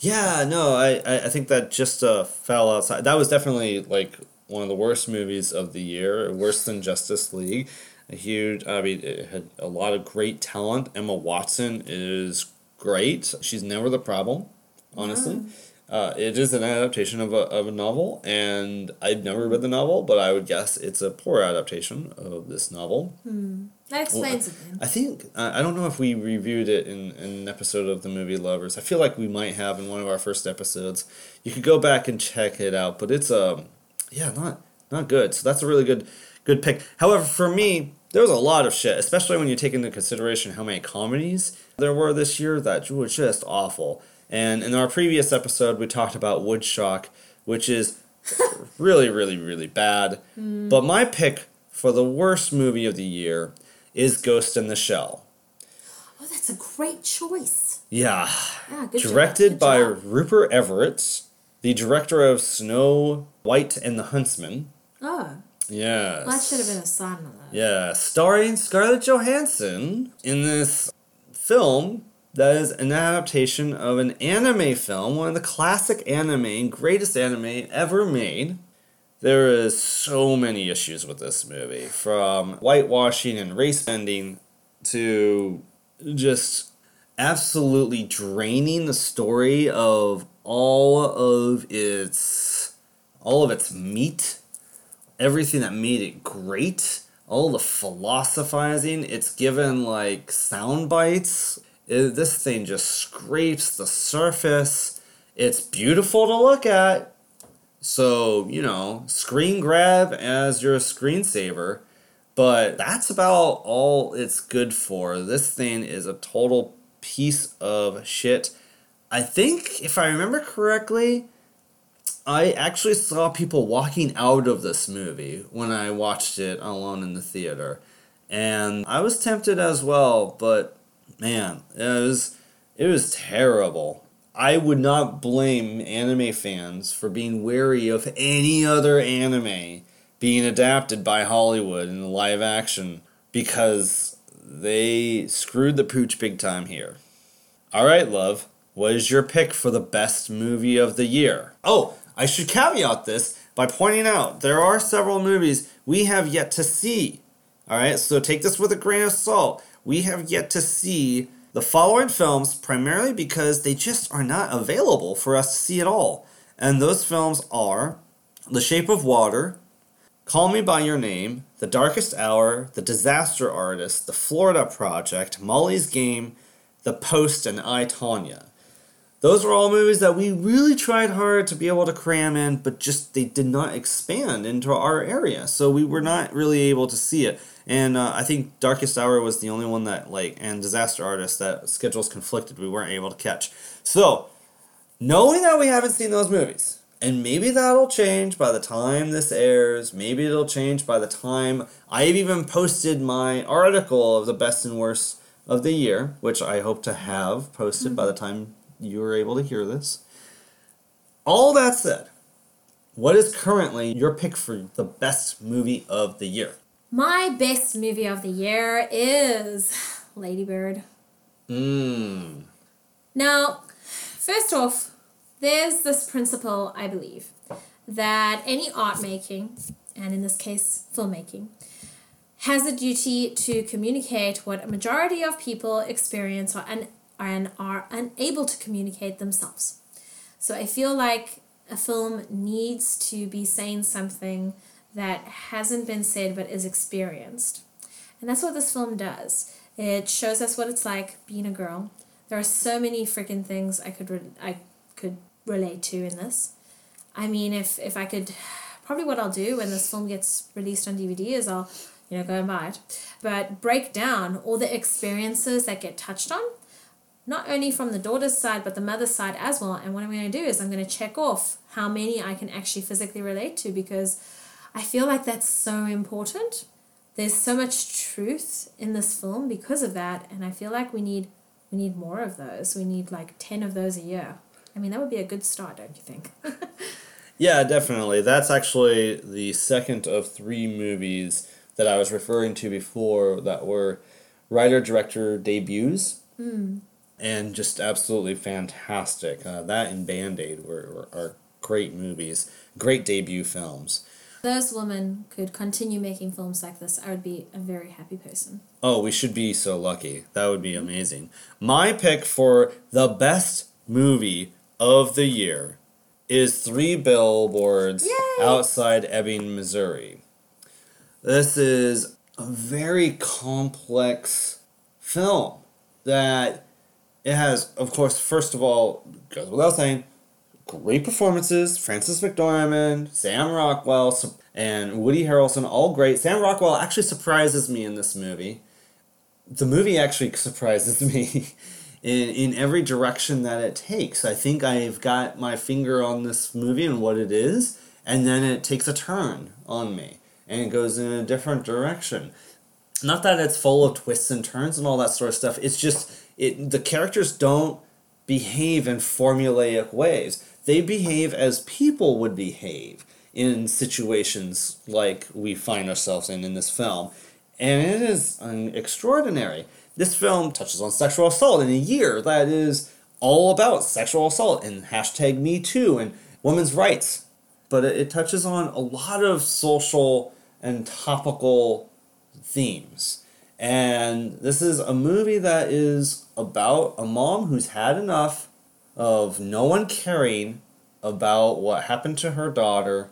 Yeah, no, I, I, I think that just uh, fell outside. That was definitely like one of the worst movies of the year, worse than Justice League. A huge, I mean, it had a lot of great talent. Emma Watson is great. She's never the problem, honestly. Uh, it is an adaptation of a, of a novel, and I've never read the novel, but I would guess it's a poor adaptation of this novel. That explains it then. I think I I don't know if we reviewed it in, in an episode of the movie Lovers. I feel like we might have in one of our first episodes. You could go back and check it out, but it's um yeah not not good. So that's a really good good pick. However, for me, there was a lot of shit, especially when you take into consideration how many comedies there were this year that were just awful. And in our previous episode, we talked about Woodstock, which is really, really, really bad. Hmm. But my pick for the worst movie of the year is Ghost in the Shell. Oh, that's a great choice. Yeah. Yeah, Directed by job. Rupert Everett, the director of Snow White and the Huntsman. Oh, Yes. well, that should have been a that. Yeah, starring Scarlett Johansson in this film that is an adaptation of an anime film, one of the classic anime, greatest anime ever made. There is so many issues with this movie, from whitewashing and race bending to just absolutely draining the story of all of its all of its meat everything that made it great, all the philosophizing, it's given like sound bites. It- this thing just scrapes the surface. It's beautiful to look at. So, you know, screen grab as your screensaver. But that's about all it's good for. This thing is a total piece of shit. I think, if I remember correctly, I actually saw people walking out of this movie when I watched it alone in the theater. And I was tempted as well, but man, it was it was terrible. I would not blame anime fans for being wary of any other anime being adapted by Hollywood in live action because they screwed the pooch big time here. All right, love. What is your pick for the best movie of the year? Oh, I should caveat this by pointing out there are several movies we have yet to see. All right, so take this with a grain of salt. We have yet to see the following films primarily because they just are not available for us to see at all. And those films are The Shape of Water, Call Me By Your Name, The Darkest Hour, The Disaster Artist, The Florida Project, Molly's Game, The Post, and I, Tanya. Those were all movies that we really tried hard to be able to cram in, but just they did not expand into our area, so we were not really able to see it. And uh, I think Darkest Hour was the only one that like, and Disaster Artist that schedules conflicted. We weren't able to catch. So, knowing that we haven't seen those movies, and maybe that'll change by the time this airs. Maybe it'll change by the time I've even posted my article of the best and worst of the year, which I hope to have posted by the time you are able to hear this. All that said, what is currently your pick for the best movie of the year? My best movie of the year is Lady Bird. Mmm. Now, first off, there's this principle, I believe, that any art making, and in this case, filmmaking, has a duty to communicate what a majority of people experience or un- and are unable to communicate themselves. So I feel like a film needs to be saying something that hasn't been said but is experienced. And that's what this film does. It shows us what it's like being a girl. There are so many freaking things I could re- I could relate to in this. I mean, if if I could, probably what I'll do when this film gets released on DVD is I'll, you know, go and buy it, but break down all the experiences that get touched on, not only from the daughter's side but the mother's side as well. And what I'm going to do is I'm going to check off how many I can actually physically relate to because I feel like that's so important. There's so much truth in this film because of that, and I feel like we need we need more of those. We need like ten of those a year. I mean, that would be a good start, don't you think? Yeah, definitely. That's actually the second of three movies that I was referring to before that were writer director debuts. Mm. And just absolutely fantastic. Uh, that and Band Aid were, were, are great movies, great debut films. those women could continue making films like this, I would be a very happy person. Oh, we should be so lucky. That would be amazing. My pick for the best movie of the year is Three Billboards Yay! Outside Ebbing, Missouri. This is a very complex film that it has, of course, first of all, goes without saying, great performances. Frances McDormand, Sam Rockwell, and Woody Harrelson, all great. Sam Rockwell actually surprises me in this movie. The movie actually surprises me in, in every direction that it takes. I think I've got my finger on this movie and what it is, and then it takes a turn on me and it goes in a different direction. Not that it's full of twists and turns and all that sort of stuff. It's just it the characters don't behave in formulaic ways. They behave as people would behave in situations like we find ourselves in in this film. And it is extraordinary. This film touches on sexual assault in a year that is all about sexual assault and hashtag Me Too and women's rights. But it, it touches on a lot of social and topical themes. And this is a movie that is about a mom who's had enough of no one caring about what happened to her daughter,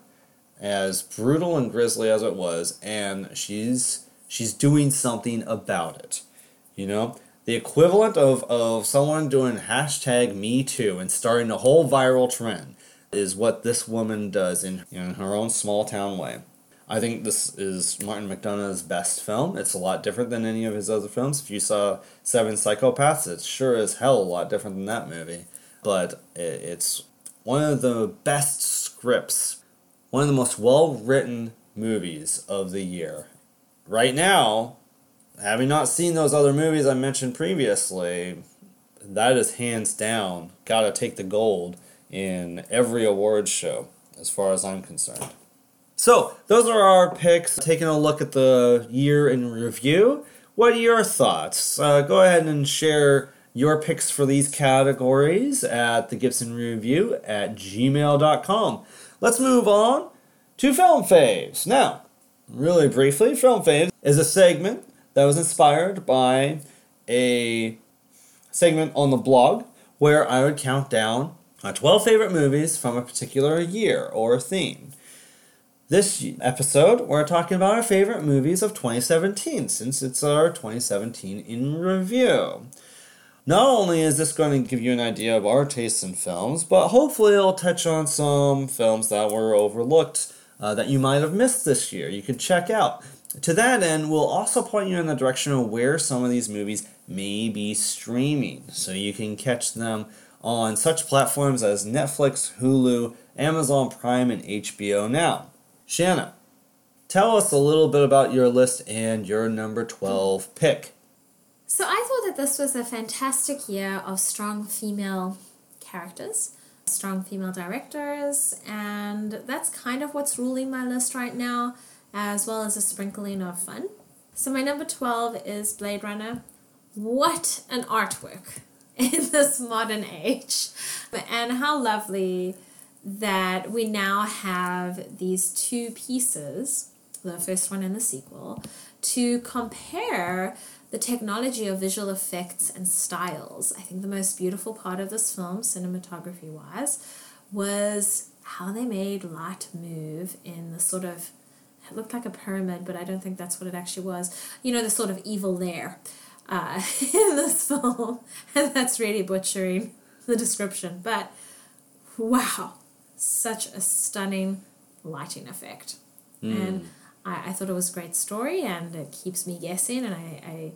as brutal and grisly as it was, and she's she's doing something about it. You know? The equivalent of, of someone doing hashtag me too and starting a whole viral trend is what this woman does in, in her own small town way. I think this is Martin McDonagh's best film. It's a lot different than any of his other films. If you saw Seven Psychopaths, it's sure as hell a lot different than that movie. But it's one of the best scripts, one of the most well written movies of the year. Right now, having not seen those other movies I mentioned previously, that is hands down gotta take the gold in every awards show, as far as I'm concerned. So, those are our picks. Taking a look at the year in review. What are your thoughts? Uh, go ahead and share your picks for these categories at the Gibson Review at gmail.com. Let's move on to Film Faves. Now, really briefly, Film Faves is a segment that was inspired by a segment on the blog where I would count down my 12 favorite movies from a particular year or a theme. This episode, we're talking about our favorite movies of 2017, since it's our 2017 in review. Not only is this going to give you an idea of our tastes in films, but hopefully it'll touch on some films that were overlooked uh, that you might have missed this year. You could check out. To that end, we'll also point you in the direction of where some of these movies may be streaming, so you can catch them on such platforms as Netflix, Hulu, Amazon Prime, and HBO Now. Shanna, tell us a little bit about your list and your number 12 pick. So I thought that this was a fantastic year of strong female characters, strong female directors, and that's kind of what's ruling my list right now, as well as a sprinkling of fun. So my number 12 is Blade Runner. What an artwork in this modern age. And how lovely that we now have these two pieces, the first one and the sequel, to compare the technology of visual effects and styles. I think the most beautiful part of this film, cinematography wise, was how they made light move in the sort of it looked like a pyramid, but I don't think that's what it actually was. You know, the sort of evil lair uh, in this film, and that's really butchering the description. But wow, such a stunning lighting effect. Mm. And I, I thought it was a great story and it keeps me guessing and I, I,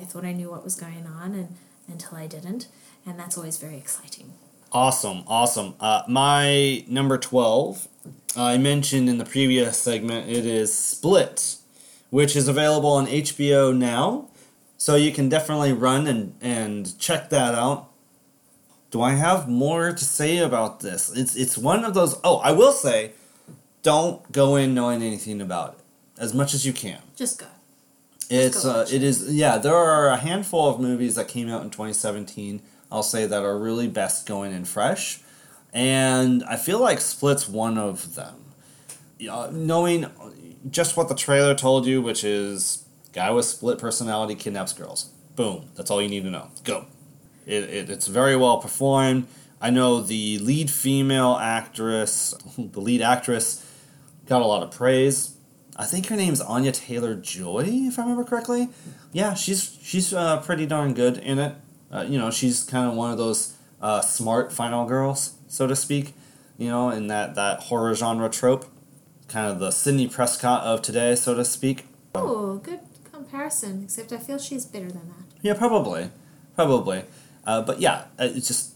I thought I knew what was going on and until I didn't. And that's always very exciting. Awesome, awesome. Uh, my number 12, I mentioned in the previous segment, it is Split, which is available on HBO now. So you can definitely run and, and check that out. Do I have more to say about this? It's it's one of those. Oh, I will say, don't go in knowing anything about it as much as you can. Just go. It's go uh, it is yeah. There are a handful of movies that came out in 2017. I'll say that are really best going in fresh, and I feel like Split's one of them. Yeah, knowing just what the trailer told you, which is guy with split personality kidnaps girls. Boom. That's all you need to know. Go. It, it, it's very well performed. I know the lead female actress, the lead actress, got a lot of praise. I think her name's Anya Taylor Joy, if I remember correctly. Yeah, she's she's uh, pretty darn good in it. Uh, you know, she's kind of one of those uh, smart final girls, so to speak. You know, in that that horror genre trope, kind of the Sidney Prescott of today, so to speak. Oh, good comparison. Except I feel she's better than that. Yeah, probably, probably. Uh, but yeah, uh, it's just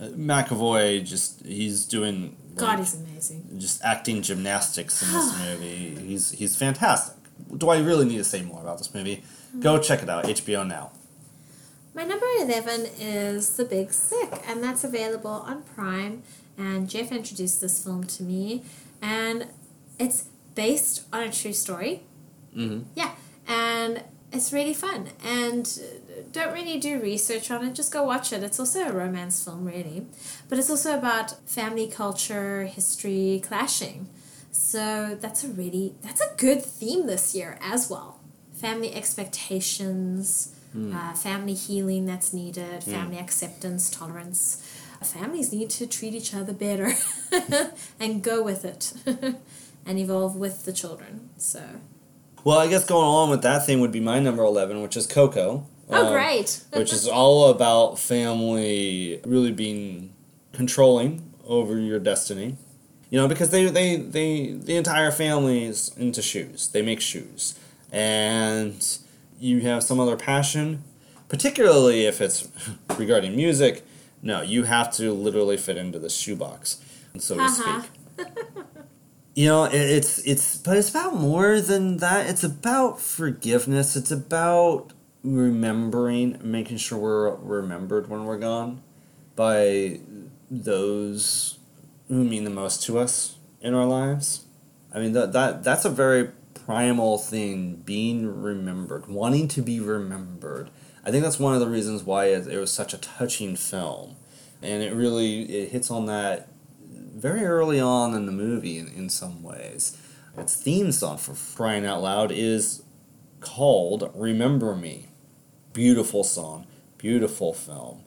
McAvoy. Just he's doing. God, like, he's amazing. just acting gymnastics in this movie. He's he's fantastic. Do I really need to say more about this movie? Go check it out. HBO now. My number 11 is The Big Sick, and that's available on Prime. And Jeff introduced this film to me, and it's based on a true story. Mm-hmm. Yeah, and it's really fun. And uh, don't really do research on it, just go watch it. It's also a romance film, really. But it's also about family culture, history clashing. So that's a really, that's a good theme this year as well. Family expectations, uh, family healing that's needed, family acceptance, tolerance. Families need to treat each other better and go with it and evolve with the children. So, Well, I guess going along with that theme would be my number eleven, which is Coco. Oh, um, great. which is all about family really being controlling over your destiny. You know, because they, they, they the entire family is into shoes. They make shoes. And you have some other passion, particularly if it's regarding music. No, you have to literally fit into the shoebox, so to Uh-huh. speak. You know, it, it's it's but it's about more than that. It's about forgiveness. It's about remembering, making sure we're remembered when we're gone by those who mean the most to us in our lives. I mean that that that's a very primal thing, being remembered, wanting to be remembered. I think that's one of the reasons why it, it was such a touching film, and it really it hits on that very early on in the movie in, in some ways. Its theme song for crying out loud is called Remember Me. Beautiful song, beautiful film.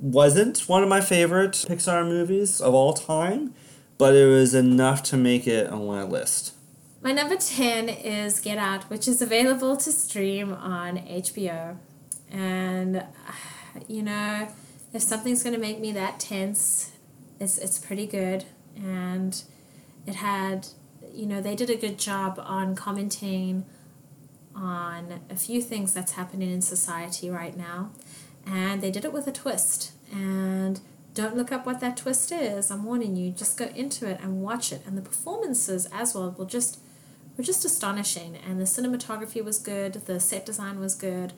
Wasn't one of my favorite Pixar movies of all time, but it was enough to make it on my list. My number 10 is Get Out, which is available to stream on HBO. And, you know, if something's going to make me that tense, it's, it's pretty good. And it had, you know, they did a good job on commenting on a few things that's happening in society right now. And they did it with a twist. And don't look up what that twist is. I'm warning you. Just go into it and watch it. And the performances as well will just were just astonishing. And the cinematography was good. The set design was good.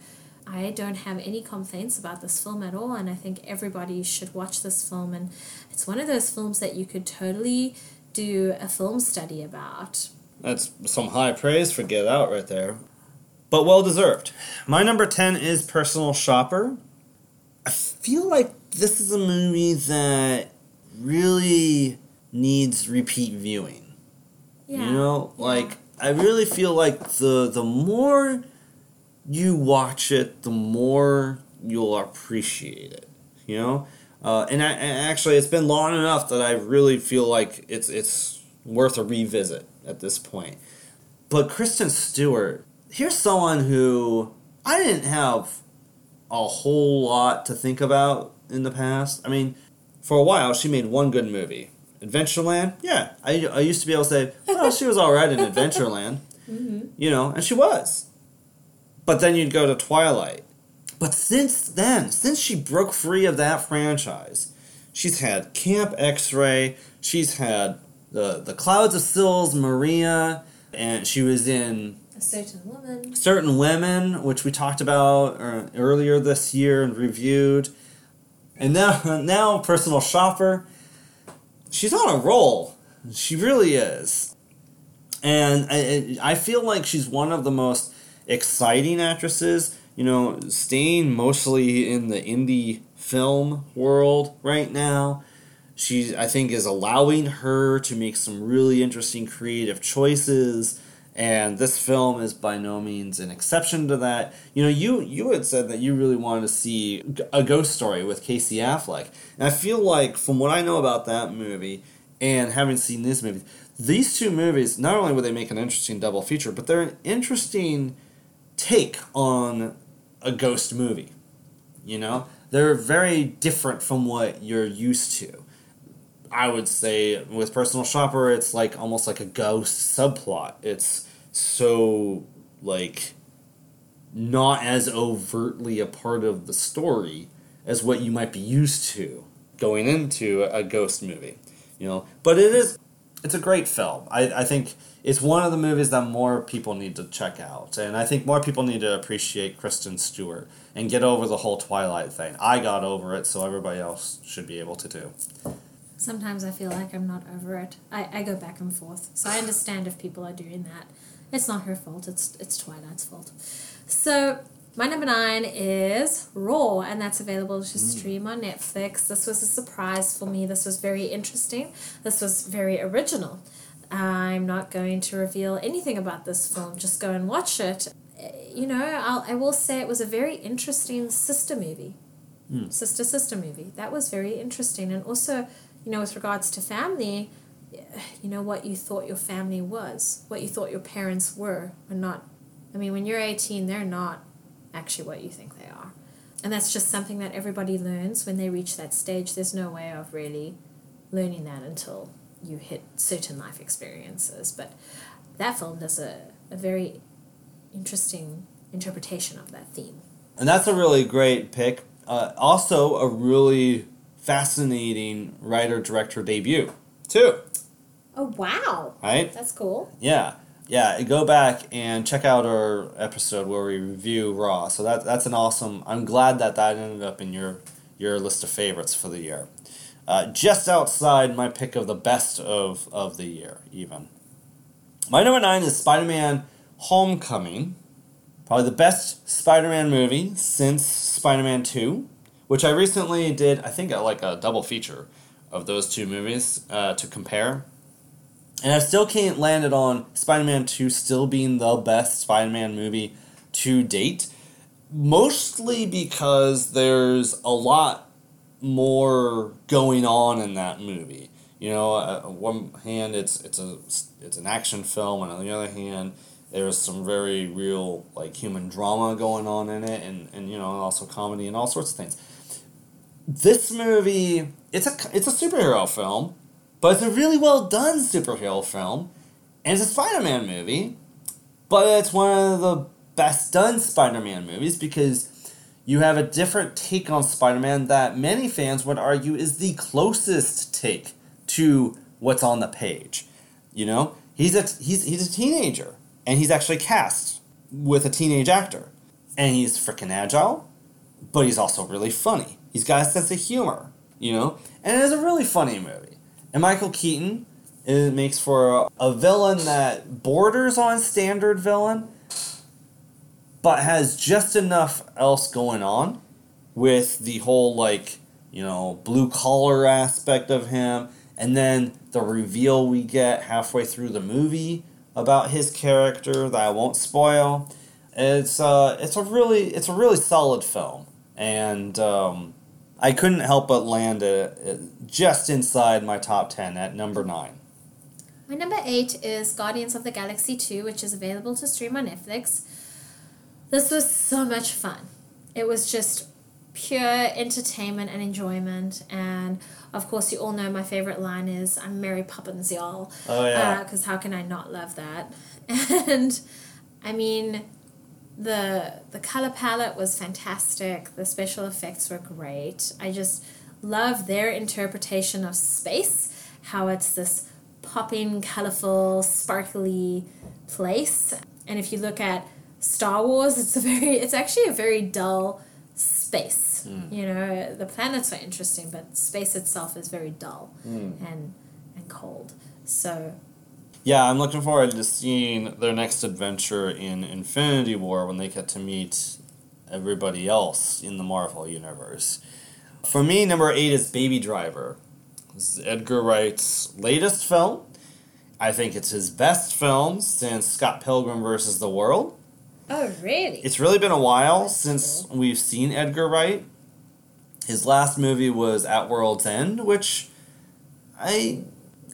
I don't have any complaints about this film at all, and I think everybody should watch this film. And it's one of those films that you could totally do a film study about. That's some high praise for Get Out right there. But well deserved. My number 10 is Personal Shopper. I feel like this is a movie that really needs repeat viewing. Yeah. You know, like I really feel like the the more you watch it, the more you'll appreciate it. You know, uh, and, I, and actually, it's been long enough that I really feel like it's it's worth a revisit at this point. But Kristen Stewart, here's someone who I didn't have a whole lot to think about in the past. I mean, for a while, she made one good movie. Adventureland, yeah. I, I used to be able to say, well, she was alright in Adventureland. Mm-hmm. You know, and she was. But then you'd go to Twilight. But since then, since she broke free of that franchise, she's had Camp X Ray, she's had the, the Clouds of Sils, Maria, and she was in A certain woman. certain women, which we talked about uh, earlier this year and reviewed, and now now personal shopper. She's on a roll. She really is, and I, I feel like she's one of the most exciting actresses. You know, staying mostly in the indie film world right now. She, I think, is allowing her to make some really interesting creative choices And this film is by no means an exception to that. You know, you you had said that you really wanted to see a ghost story with Casey Affleck, and I feel like from what I know about that movie and having seen this movie, these two movies not only would they make an interesting double feature, but they're an interesting take on a ghost movie. You know, they're very different from what you're used to. I would say with Personal Shopper, it's like almost like a ghost subplot. It's so like not as overtly a part of the story as what you might be used to going into a ghost movie. You know, but it is it's a great film. I, I think it's one of the movies that more people need to check out. And I think more people need to appreciate Kristen Stewart and get over the whole Twilight thing. I got over it, so everybody else should be able to too. Sometimes I feel like I'm not over it. I, I go back and forth. So I understand if people are doing that. It's not her fault, it's it's Twilight's fault. So my number nine is Raw, and that's available to mm. stream on Netflix. This was a surprise for me. This was very interesting. This was very original. I'm not going to reveal anything about this film. Just go and watch it. You know, I'll, I will say it was a very interesting sister movie. Mm. Sister sister movie. That was very interesting. And also, you know, with regards to family, you know, what you thought your family was, what you thought your parents were, and not. I mean, when you're 18, they're not actually what you think they are. And that's just something that everybody learns when they reach that stage. There's no way of really learning that until you hit certain life experiences. But that film does a, a very interesting interpretation of that theme. And that's a really great pick. Uh, also, a really fascinating writer director debut, too. Oh, wow. Right? That's cool. Yeah. Yeah, go back and check out our episode where we review Raw. So that that's an awesome. I'm glad that that ended up in your your list of favorites for the year. Uh, just outside my pick of the best of of the year, even. My number nine is Spider Man Homecoming. Probably the best Spider Man movie since Spider Man 2, which I recently did, I think, uh, like a double feature of those two movies uh, to compare. And I still can't land it on Spider Man 2 still being the best Spider Man movie to date. Mostly because there's a lot more going on in that movie. You know, uh, on one hand, it's it's a it's an action film, and on the other hand, there's some very real like human drama going on in it, and, and you know also comedy and all sorts of things. This movie, it's a it's a superhero film, but it's a really well done superhero film, and it's a Spider-Man movie, but it's one of the best done Spider-Man movies because you have a different take on Spider-Man that many fans would argue is the closest take to what's on the page. You know, he's a he's he's a teenager, and he's actually cast with a teenage actor, and he's freaking agile, but he's also really funny. He's got a sense of humor, you know, and it is a really funny movie. And Michael Keaton it makes for a, a villain that borders on standard villain, but has just enough else going on with the whole like you know blue collar aspect of him, and then the reveal we get halfway through the movie about his character that I won't spoil. It's uh, it's a really it's a really solid film, and um, I couldn't help but land it, it just inside my top ten at number nine. My number eight is Guardians of the Galaxy 2, which is available to stream on Netflix. This was so much fun. It was just pure entertainment and enjoyment. And of course, you all know my favorite line is I'm Mary Poppins, y'all. Oh yeah. Uh, because how can I not love that? And I mean, the the color palette was fantastic. The special effects were great. I just love their interpretation of space. How it's this popping, colorful, sparkly place. And if you look at Star Wars, it's a very it's actually a very dull space. Hmm. You know, the planets are interesting, but space itself is very dull hmm. and and cold. So Yeah, I'm looking forward to seeing their next adventure in Infinity War when they get to meet everybody else in the Marvel universe. For me, number eight is Baby Driver. This is Edgar Wright's latest film. I think it's his best film since Scott Pilgrim versus the World. Oh, really? It's really been a while That's since cool. we've seen Edgar Wright. His last movie was At World's End, which I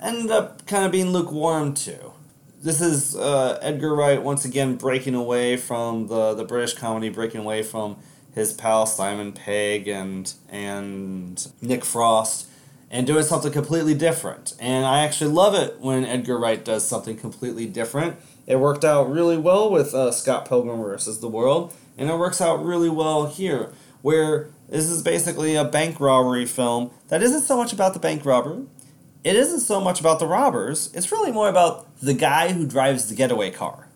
ended up kind of being lukewarm to. This is uh, Edgar Wright once again breaking away from the, the British comedy, breaking away from his pal Simon Pegg and and Nick Frost, and doing something completely different. And I actually love it when Edgar Wright does something completely different. It worked out really well with uh, Scott Pilgrim versus the World, and it works out really well here, where this is basically a bank robbery film that isn't so much about the bank robber. It isn't so much about the robbers. It's really more about the guy who drives the getaway car.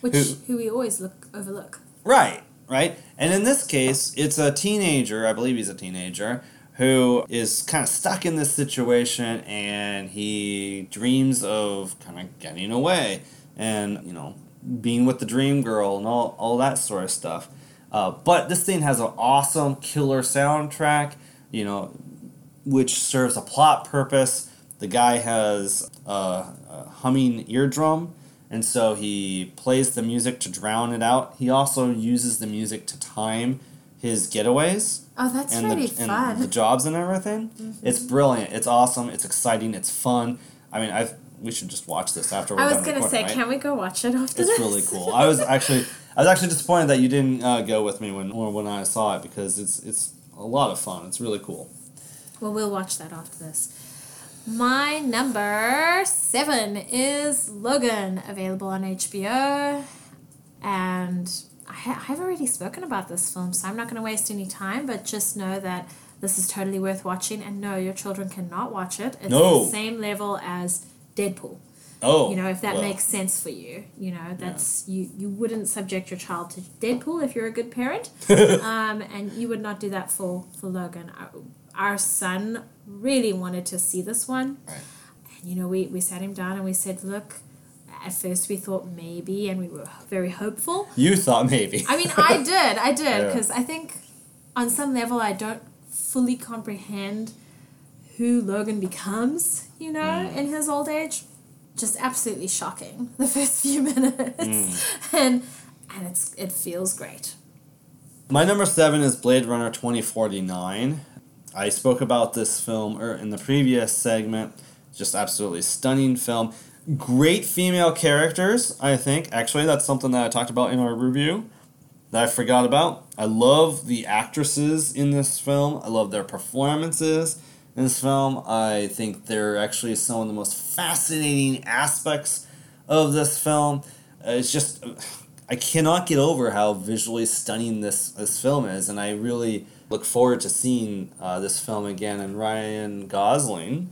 Which Who- who we always look overlook. Right, right. And in this case, it's a teenager, I believe he's a teenager, who is kind of stuck in this situation and he dreams of kind of getting away and, you know, being with the dream girl and all, all that sort of stuff. Uh, but this thing has an awesome killer soundtrack, you know, which serves a plot purpose. The guy has a, a humming eardrum, and so he plays the music to drown it out. He also uses the music to time his getaways Oh, that's and, really the, fun. Mm-hmm. the jobs and everything. It's brilliant. It's awesome. It's exciting. It's fun. I mean, I we should just watch this after we're I was gonna say, right? can we go watch it after It's this? really cool. I was actually I was actually disappointed that you didn't uh, go with me when or when I saw it because it's it's a lot of fun. It's really cool. Well, we'll watch that after this. My number seven is Logan, available on HBO. And I, I've already spoken about this film, so I'm not going to waste any time, but just know that this is totally worth watching. And no, your children cannot watch it. It's No. the same level as Deadpool. Oh, You know, if that well, makes sense for you. You know, that's you you wouldn't subject your child to Deadpool if you're a good parent. um, and you would not do that for for Logan. Our, our son really wanted to see this one. Right. And you know, we we sat him down and we said, "Look, at first we thought maybe and we were very hopeful. you thought maybe. I mean, I did. I did Yeah. because I think on some level I don't fully comprehend who Logan becomes, you know, Mm. in his old age. Just absolutely shocking the first few minutes. Mm. And and it's it feels great. My number seven is Blade Runner 2049. I spoke about this film er, in the previous segment. Just absolutely stunning film. Great female characters, I think. Actually, that's something that I talked about in our review that I forgot about. I love the actresses in this film, I love their performances in this film. I think they're actually some of the most fascinating aspects of this film. Uh, It's just I cannot get over how visually stunning this this film is, and I really look forward to seeing uh, this film again. And Ryan Gosling,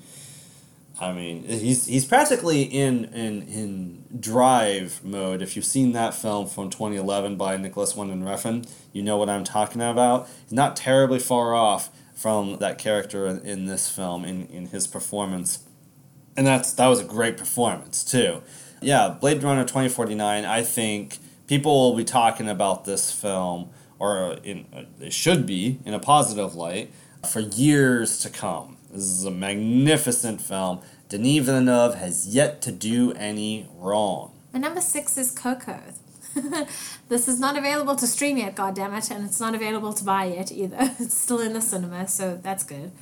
I mean, he's he's practically in in in drive mode. If you've seen that film from 2011 by Nicolas Winding Refn, you know what I'm talking about. He's not terribly far off from that character in, in this film in, in his performance, and that's that was a great performance too. Yeah, Blade Runner 2049. I think people will be talking about this film, or in they should be in a positive light for years to come. This is a magnificent film. Denis Villeneuve has yet to do any wrong. My number six is Coco. this is not available to stream yet, goddammit, and it's not available to buy yet either. It's still in the cinema, so that's good.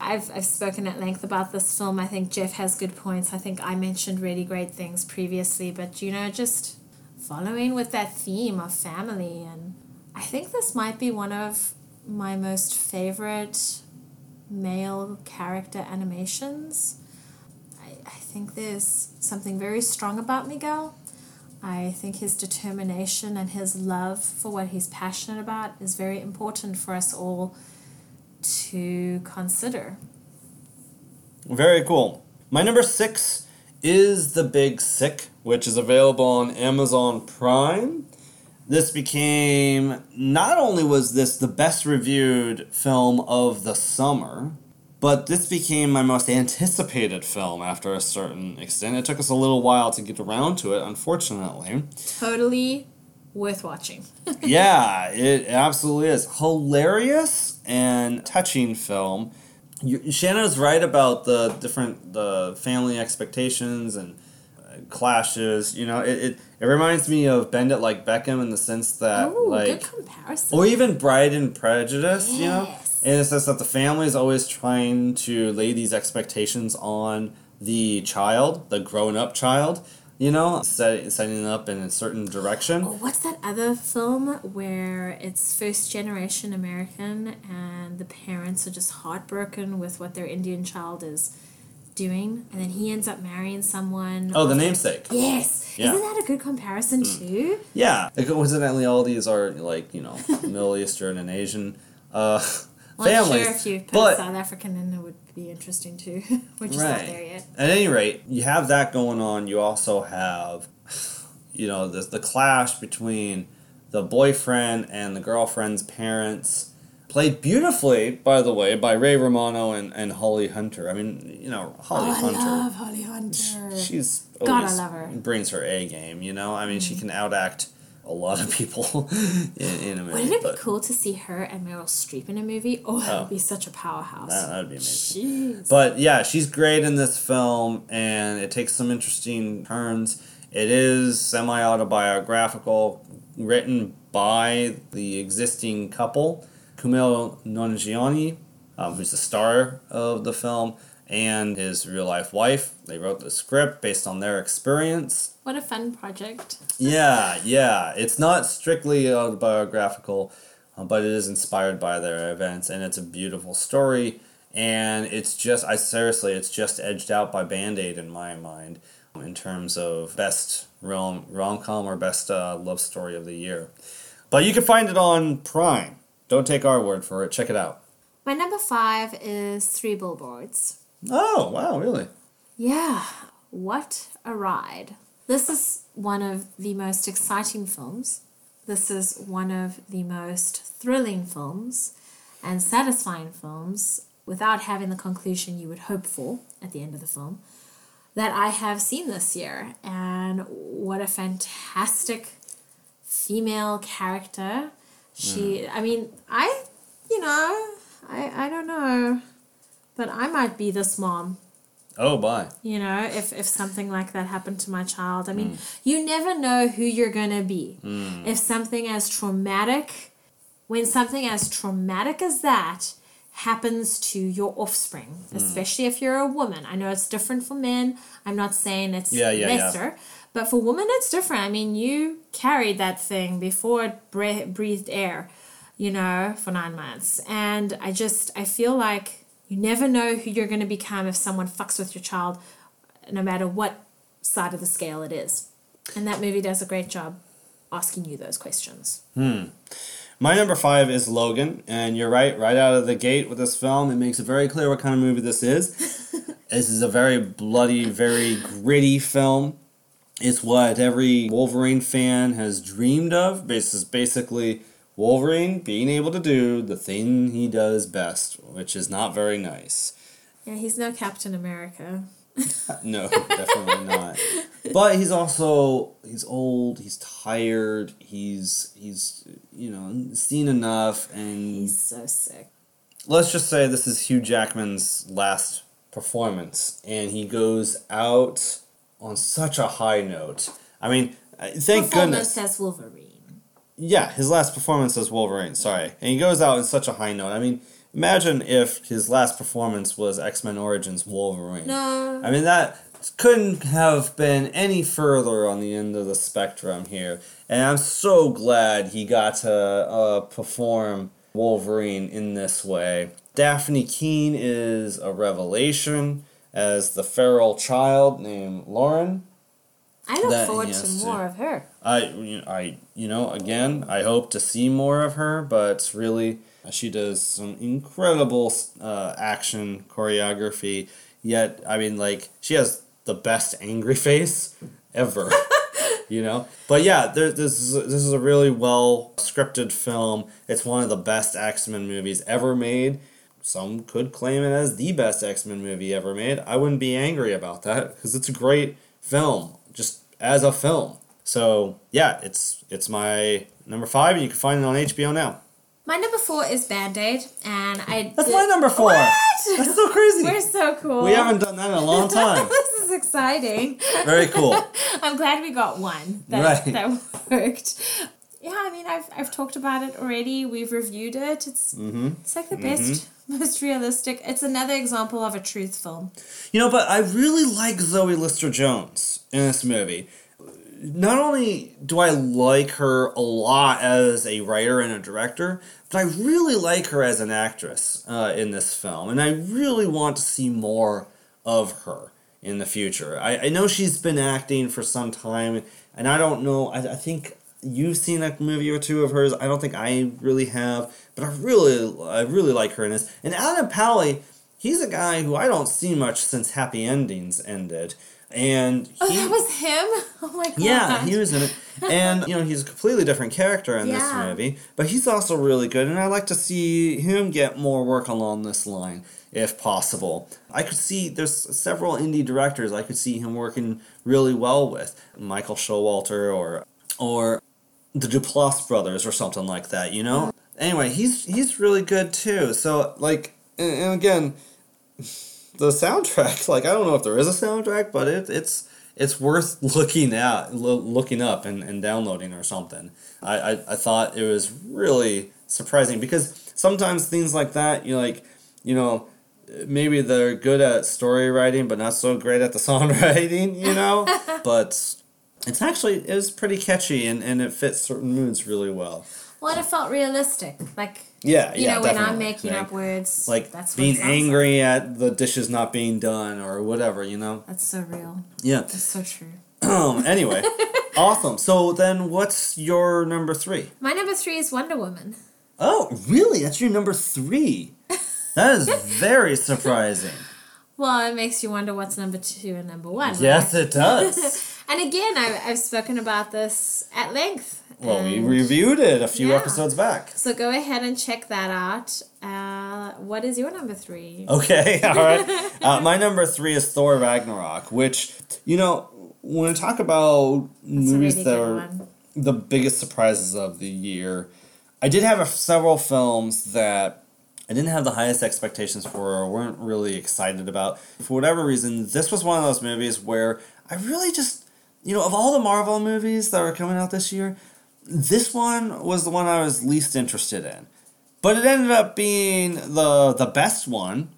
I've, I've spoken at length about this film. I think Jeff has good points. I think I mentioned really great things previously, but you know, just following with that theme of family. And I think this might be one of my most favorite male character animations. I, I think there's something very strong about Miguel. I think his determination and his love for what he's passionate about is very important for us all to consider. Very cool. My number six is The Big Sick, which is available on Amazon Prime. This became not only was this the best reviewed film of the summer, but this became my most anticipated film after a certain extent. It took us a little while to get around to it, unfortunately. Totally worth watching. yeah, it absolutely is. Hilarious and touching film. you, Shanna's right about the different the family expectations and clashes. You know, it, it, it reminds me of Bend It Like Beckham in the sense that oh, like good comparison. or even Bride and Prejudice, you know? In the sense that the family is always trying to lay these expectations on the child, the grown up child, you know, set, setting it up in a certain direction. Oh, what's that other film where it's first generation American and the parents are just heartbroken with what their Indian child is doing, and then he ends up marrying someone. Oh, the namesake. Yes. Yeah. Isn't that a good comparison too? Yeah. Coincidentally, all these are like, you know, Middle Eastern and Asian uh, Well, families. I'm sure if you put but South African in, it would be interesting too. We're just not there yet. At any rate, you have that going on. You also have, you know, the, the clash between the boyfriend and the girlfriend's parents. Played beautifully, by the way, by Ray Romano and, and Holly Hunter. I mean, you know, Holly oh, Hunter. I love Holly Hunter. She's God, I love her. Brings her A game, you know? I mean, she mm. can outact a lot of people in, in a movie. Wouldn't it be cool to see her and Meryl Streep in a movie? Oh, that Oh. would be such a powerhouse. That, that would be amazing. Jeez. But yeah, she's great in this film, and it takes some interesting turns. It is semi autobiographical, written by the existing couple, Kumail Nanjiani, um, who's the star of the film, and his real life wife. They wrote the script based on their experience. What a fun project. Yeah, yeah. It's not strictly autobiographical, uh, but it is inspired by their events, and it's a beautiful story. And it's just, I seriously, it's just edged out by Band Aid in my mind in terms of best rom rom com or best uh, love story of the year. But you can find it on Prime. Don't take our word for it. Check it out. My number five is Three Billboards. Oh, wow, really? Yeah, what a ride. This is one of the most exciting films. This is one of the most thrilling films and satisfying films without having the conclusion you would hope for at the end of the film that I have seen this year. And what a fantastic female character. She, I mean, I, you know, I, I don't know, but I might be this mom. Oh, bye. you know if, if something like that happened to my child. I mean mm. you never know who you're going to be mm. if something as traumatic when something as traumatic as that happens to your offspring mm. especially if you're a woman. I know it's different for men. I'm not saying it's Yeah, yeah, yeah. But for women it's different i mean you carried that thing before it bre- breathed air you know for nine months and i just i feel like you never know who you're going to become if someone fucks with your child no matter what side of the scale it is and that movie does a great job asking you those questions Hmm. My number five is Logan, and you're right, right out of the gate with this film, it makes it very clear what kind of movie this is. this is a very bloody, very gritty film. It's what every Wolverine fan has dreamed of. This is basically Wolverine being able to do the thing he does best, which is not very nice. yeah he's no captain america No, definitely not. But he's also he's old, he's tired, he's he's you know, seen enough and he's so sick let's just say this is Hugh Jackman's last performance, and he goes out on such a high note. I mean, uh, thank Performance goodness. as wolverine Yeah, his last performance as Wolverine. Sorry, and he goes out in such a high note. I mean, imagine if his last performance was X Men Origins Wolverine. no I mean, that couldn't have been any further on the end of the spectrum here. And I'm so glad he got to uh, perform Wolverine in this way. Dafne Keen is a revelation as the feral child named Lauren. i look that forward he to more of her I, you know, I, you know, again, I hope to see more of her, but really, she does some incredible uh, action choreography. Yet, I mean, like, she has the best angry face ever. you know, but yeah, there, this is this is a really well scripted film. It's one of the best X Men movies ever made. Some could claim it as the best X Men movie ever made. I wouldn't be angry about that because it's a great film, just as a film. So yeah, it's it's my number five, and you can find it on HBO now. My number four is Band Aid, and I. That's did- my number four. What? That's so crazy. We're so cool. we haven't done that in a long time. this is exciting. Very cool. I'm glad we got one that, Right. that worked. Yeah, I mean, I've, I've talked about it already. We've reviewed it. It's Mm-hmm. it's like the best, most realistic. It's another example of a truth film. You know, but I really like Zoe Lister Jones in this movie. Not only do I like her a lot as a writer and a director, but I really like her as an actress uh, in this film, and I really want to see more of her in the future. I, I know she's been acting for some time, and I don't know. I, I think you've seen a movie or two of hers. I don't think I really have, but I really, I really like her in this. And Adam Pally, he's a guy who I don't see much since Happy Endings ended, and Oh, he, that was him? Oh my god. yeah, he was in it. And, you know, he's a completely different character in this movie, but he's also really good, and I like to see him get more work along this line, if possible. I could see, there's several indie directors I could see him working really well with. Michael Showalter or, or the Duplass brothers or something like that, you know? Mm. Anyway, he's he's really good too. So, like, and, and again, the soundtrack, like I don't know if there is a soundtrack, but it, it's it's worth looking at, lo- looking up and, and downloading or something. I, I, I thought it was really surprising because sometimes things like that, you like, you know, maybe they're good at story writing, but not so great at the songwriting, you know. but it's actually it was pretty catchy and, and it fits certain moods really well. Well, it felt realistic. Like, Yeah, you yeah, know, when I'm making Like- up words, like that's being sounds like. angry at the dishes not being done or whatever, you know. That's so real. Yeah. That's so true. Um. Anyway, awesome. So then, what's your number three? My number three is Wonder Woman. Oh, really? That's your number three. That is very surprising. Well, it makes you wonder what's number two and number one. yes, right? it does. And again, I've, I've spoken about this at length. Well, we reviewed it a few Yeah. episodes back. So go ahead and check that out. Uh, what is your number three? Okay, all right. Uh, my number three is Thor Ragnarok, which you know when I talk about a movies really that are one. the biggest surprises of the year. I did have a, several films that I didn't have the highest expectations for or weren't really excited about. For whatever reason, this was one of those movies where I really just, you know, of all the Marvel movies that were coming out this year, this one was the one I was least interested in. But it ended up being the the best one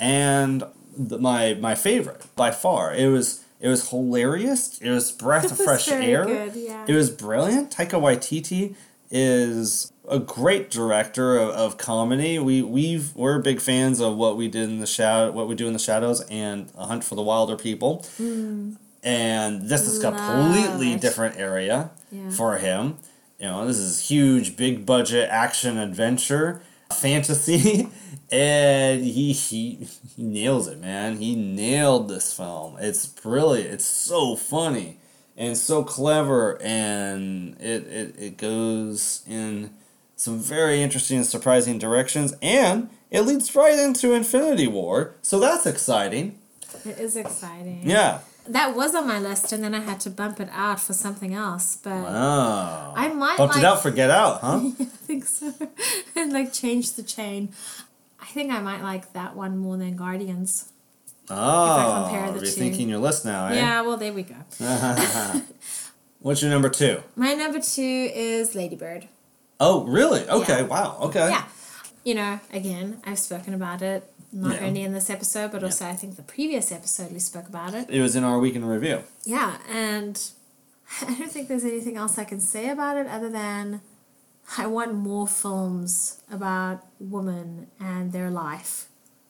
and the, my my favorite by far. It was it was hilarious. It was breath of fresh air. good, yeah. It was brilliant. Taika Waititi is a great director of, of comedy. We we've we're big fans of what we did in the shadow, what we do in the shadows, and A Hunt for the Wilderpeople. And this is Love completely different area Yeah. for him. You know, this is huge, big budget action adventure fantasy, and he he he nails it, man. He nailed this film. It's brilliant. It's so funny and so clever, and it it, it goes in some very interesting and surprising directions, and it leads right into Infinity War. So that's exciting. It is exciting. Yeah. That was on my list, and then I had to bump it out for something else. But Wow. I might Bumped like, it out for Get Out, huh? I think so, and like change the chain. I think I might like that one more than Guardians. Oh, compare the two. your list now, eh? Yeah, well, there we go. What's your number two? My number two is Lady Bird. Oh, really? Okay, Yeah. wow, okay. Yeah. You know, again, I've spoken about it not Yeah. only in this episode, but also I think the previous episode we spoke about it. It was in our week in review. Yeah, and I don't think there's anything else I can say about it other than I want more films about women and their life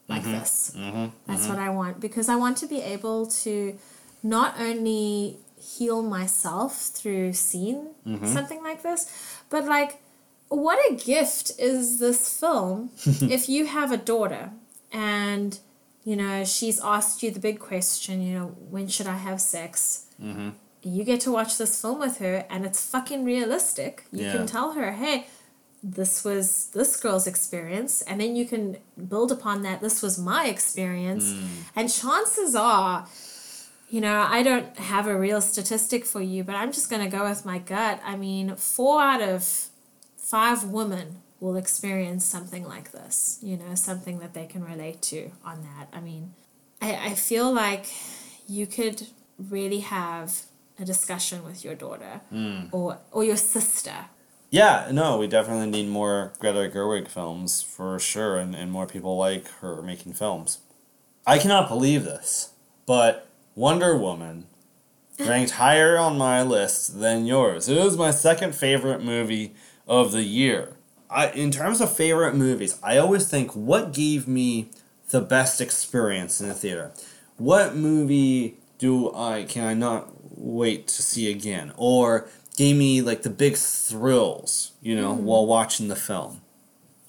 like mm-hmm. this. Mm-hmm. That's mm-hmm. what I want because I want to be able to not only heal myself through seeing something like this, but like, what a gift is this film if you have a daughter and you know she's asked you the big question you know when should i have sex Mm-hmm. you get to watch this film with her and it's fucking realistic you Yeah. can tell her hey this was this girl's experience and then you can build upon that this was my experience Mm. and chances are you know i don't have a real statistic for you but i'm just going to go with my gut i mean four out of five women will experience something like this, you know, something that they can relate to on that. I mean, I, I feel like you could really have a discussion with your daughter hmm. or or your sister. Yeah, no, we definitely need more Greta Gerwig films for sure, and, and more people like her making films. I cannot believe this, but Wonder Woman ranked higher on my list than yours. It was my second favorite movie of the year. I, in terms of favorite movies, I always think what gave me the best experience in the theater. What movie do I can I not wait to see again, or gave me like the big thrills, you know, hmm. while watching the film.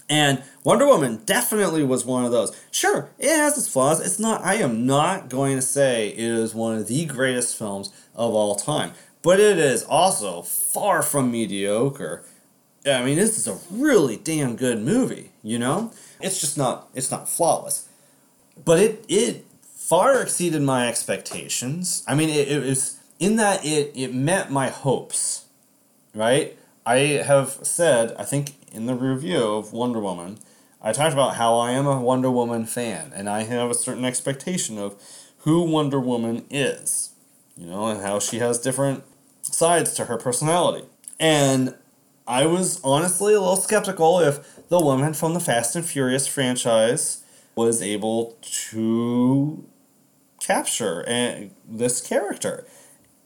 And Wonder Woman definitely was one of those. Sure, it has its flaws. It's not, I am not going to say it is one of the greatest films of all time, but it is also far from mediocre. I mean, this is a really damn good movie, you know? It's just not, it's not flawless. But it, it far exceeded my expectations. I mean, it, it was, in that it, it met my hopes, right? I have said, I think in the review of Wonder Woman, I talked about how I am a Wonder Woman fan and I have a certain expectation of who Wonder Woman is, you know, and how she has different sides to her personality. And I was honestly a little skeptical if the woman from the Fast and Furious franchise was able to capture and this character.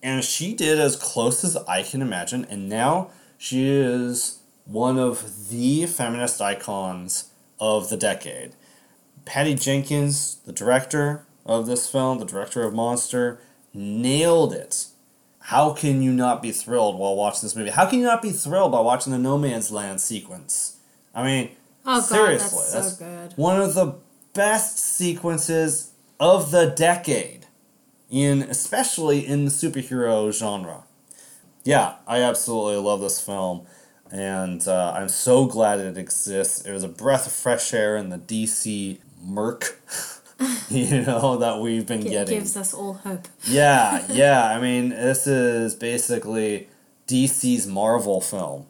And she did as close as I can imagine, and now she is one of the feminist icons of the decade. Patty Jenkins, the director of this film, the director of Monster, nailed it. How can you not be thrilled while watching this movie? How can you not be thrilled by watching the No Man's Land sequence? I mean, Oh god, seriously, that's, that's so good. one of the best sequences of the decade in especially in the superhero genre yeah i absolutely love this film and uh, i'm so glad it exists it was a breath of fresh air in the dc murk you know that we've been It getting gives us all hope. yeah yeah i mean this is basically dc's marvel film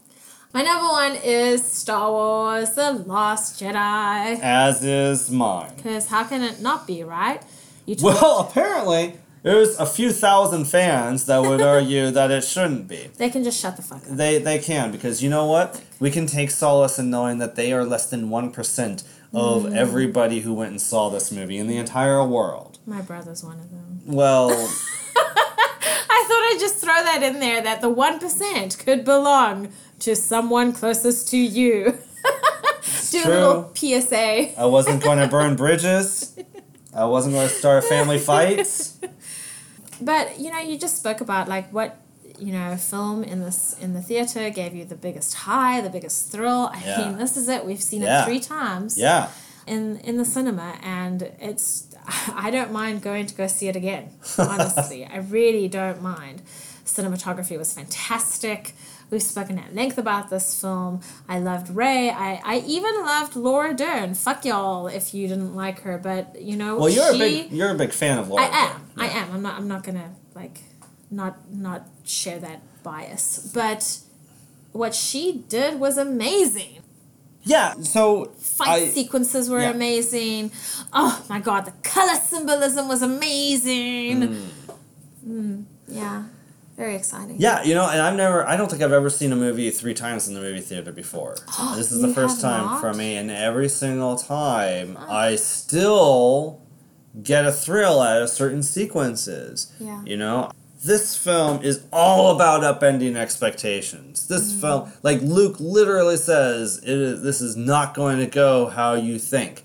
My number one is Star Wars: The Last Jedi. as is mine Because how can it not be right? You Well, apparently, there's a few thousand fans that would argue that it shouldn't be. they can just shut the fuck up. They they can because you know what? We can take solace in knowing that they are less than one percent of Mm. everybody who went and saw this movie in the entire world. My brother's one of them. Well, I thought I'd just throw that in there that the one percent could belong to someone closest to you. Do a little PSA. I wasn't going to burn bridges. I wasn't going to start family fights. But you know, you just spoke about like what you know, film in this in the theater gave you the biggest high, the biggest thrill. I Yeah. mean, this is it. We've seen Yeah. it three times Yeah. in in the cinema, and it's I don't mind going to go see it again. Honestly, I really don't mind. Cinematography was fantastic. We've spoken at length about this film. I loved Rey. I, I even loved Laura Dern. Fuck y'all if you didn't like her, but you know Well, you're she, a big you're a big fan of Laura. I am. Dern. I am. I'm not. I'm not gonna like, not not share that bias. But what she did was amazing. Yeah. So Fight I, sequences were yeah. amazing. Oh my god, the color symbolism was amazing. Mm, yeah, very exciting. Yeah, you know, and I've never, I don't think I've ever seen a movie three times in the movie theater before. this is the first time not? for me, and every single time I still get a thrill out of certain sequences. Yeah. You know, this film is all about upending expectations. This Mm-hmm. film, like Luke literally says, it is, this is not going to go how you think.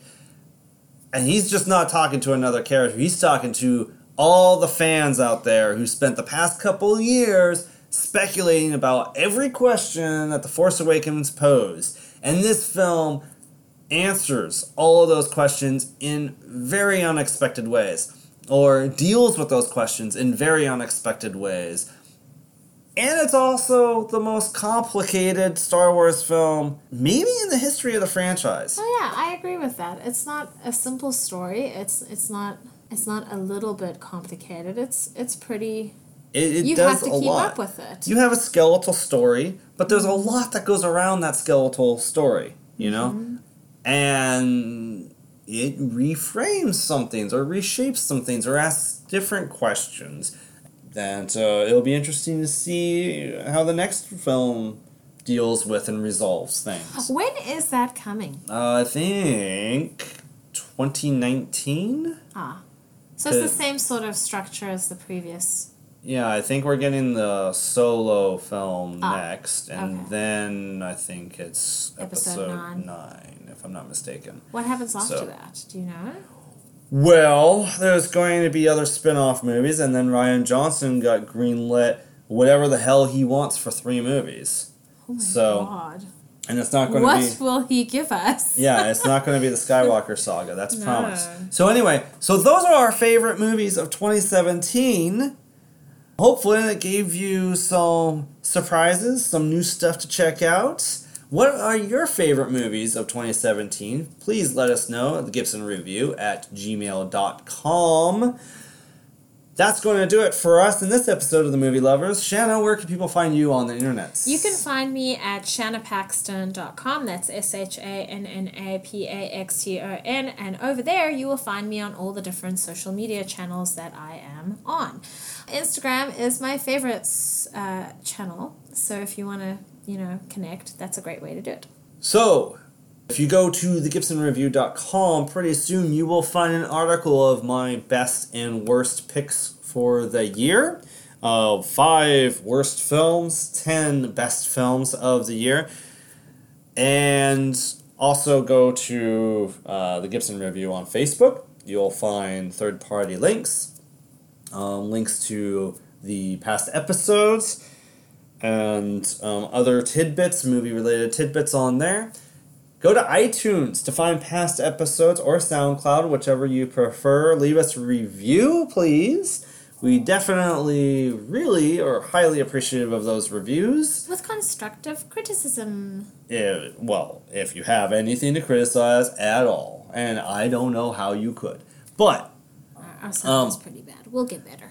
And he's just not talking to another character. He's talking to all the fans out there who spent the past couple years speculating about every question that The Force Awakens posed. And this film answers all of those questions in very unexpected ways, or deals with those questions in very unexpected ways. And it's also the most complicated Star Wars film, maybe in the history of the franchise. Oh yeah, I agree with that. It's not a simple story. It's it's not it's not a little bit complicated. It's it's pretty It, it you does have to a keep lot. up with it. You have a skeletal story, but there's a lot that goes around that skeletal story, you know? Mm-hmm. And it reframes some things or reshapes some things or asks different questions. That uh, it'll be interesting to see how the next film deals with and resolves things. when is that coming? Uh, I think 2019? Ah. So it's the same sort of structure as the previous. Yeah, I think we're getting the solo film Ah, next, and okay. then I think it's Episode episode, nine. nine. If I'm not mistaken. What happens after So- that? Do you know? Well, there's going to be other spin off movies, and then Rian Johnson got greenlit whatever the hell he wants for three movies. Oh my So, god. And it's not going What to be. What will he give us? Yeah, it's not going to be the Skywalker saga. That's No. promised. So anyway, so those are our favorite movies of 2017. Hopefully, it gave you some surprises, some new stuff to check out. What are your favorite movies of 2017? Please let us know at the Gibson Review at gmail.com. That's going to do it for us in this episode of The Movie Lovers. Shanna, where can people find you on the internet? You can find me at shannapaxton.com. That's S H A N N A P A X T O N. And over there, you will find me on all the different social media channels that I am on. Instagram is my favorites uh, channel. So if you want to, you know, connect, that's a great way to do it. So, if you go to thegibsonreview.com, pretty soon you will find an article of my best and worst picks for the year. Uh, five worst films, ten best films of the year. And also go to uh, the Gibson Review on Facebook. You'll find third party links, um, links to the past episodes, and um, other tidbits, movie related tidbits on there. Go to iTunes to find past episodes or SoundCloud, whichever you prefer. Leave us a review, please. We definitely, really, are highly appreciative of those reviews. With constructive criticism. Eh, well, if you have anything to criticize at all, and I don't know how you could. But Our, sound is Um, pretty bad. We'll get better.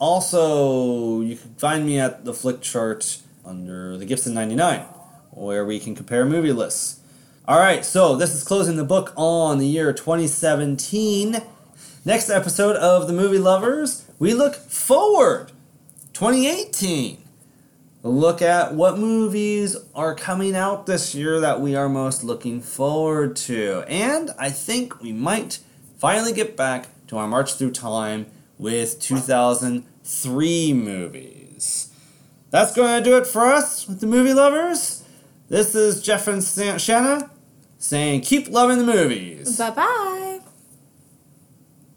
Also, you can find me at the Flickchart under the Gibson 99, where we can compare movie lists. All right, so this is closing the book on the year 2017. Next episode of The Movie Lovers, we look forward 2018. Look at what movies are coming out this year that we are most looking forward to. And I think we might finally get back to our March Through Time with 2003 movies. That's going to do it for us with the movie lovers. This is Jeff and Shanna saying keep loving the movies. Bye bye.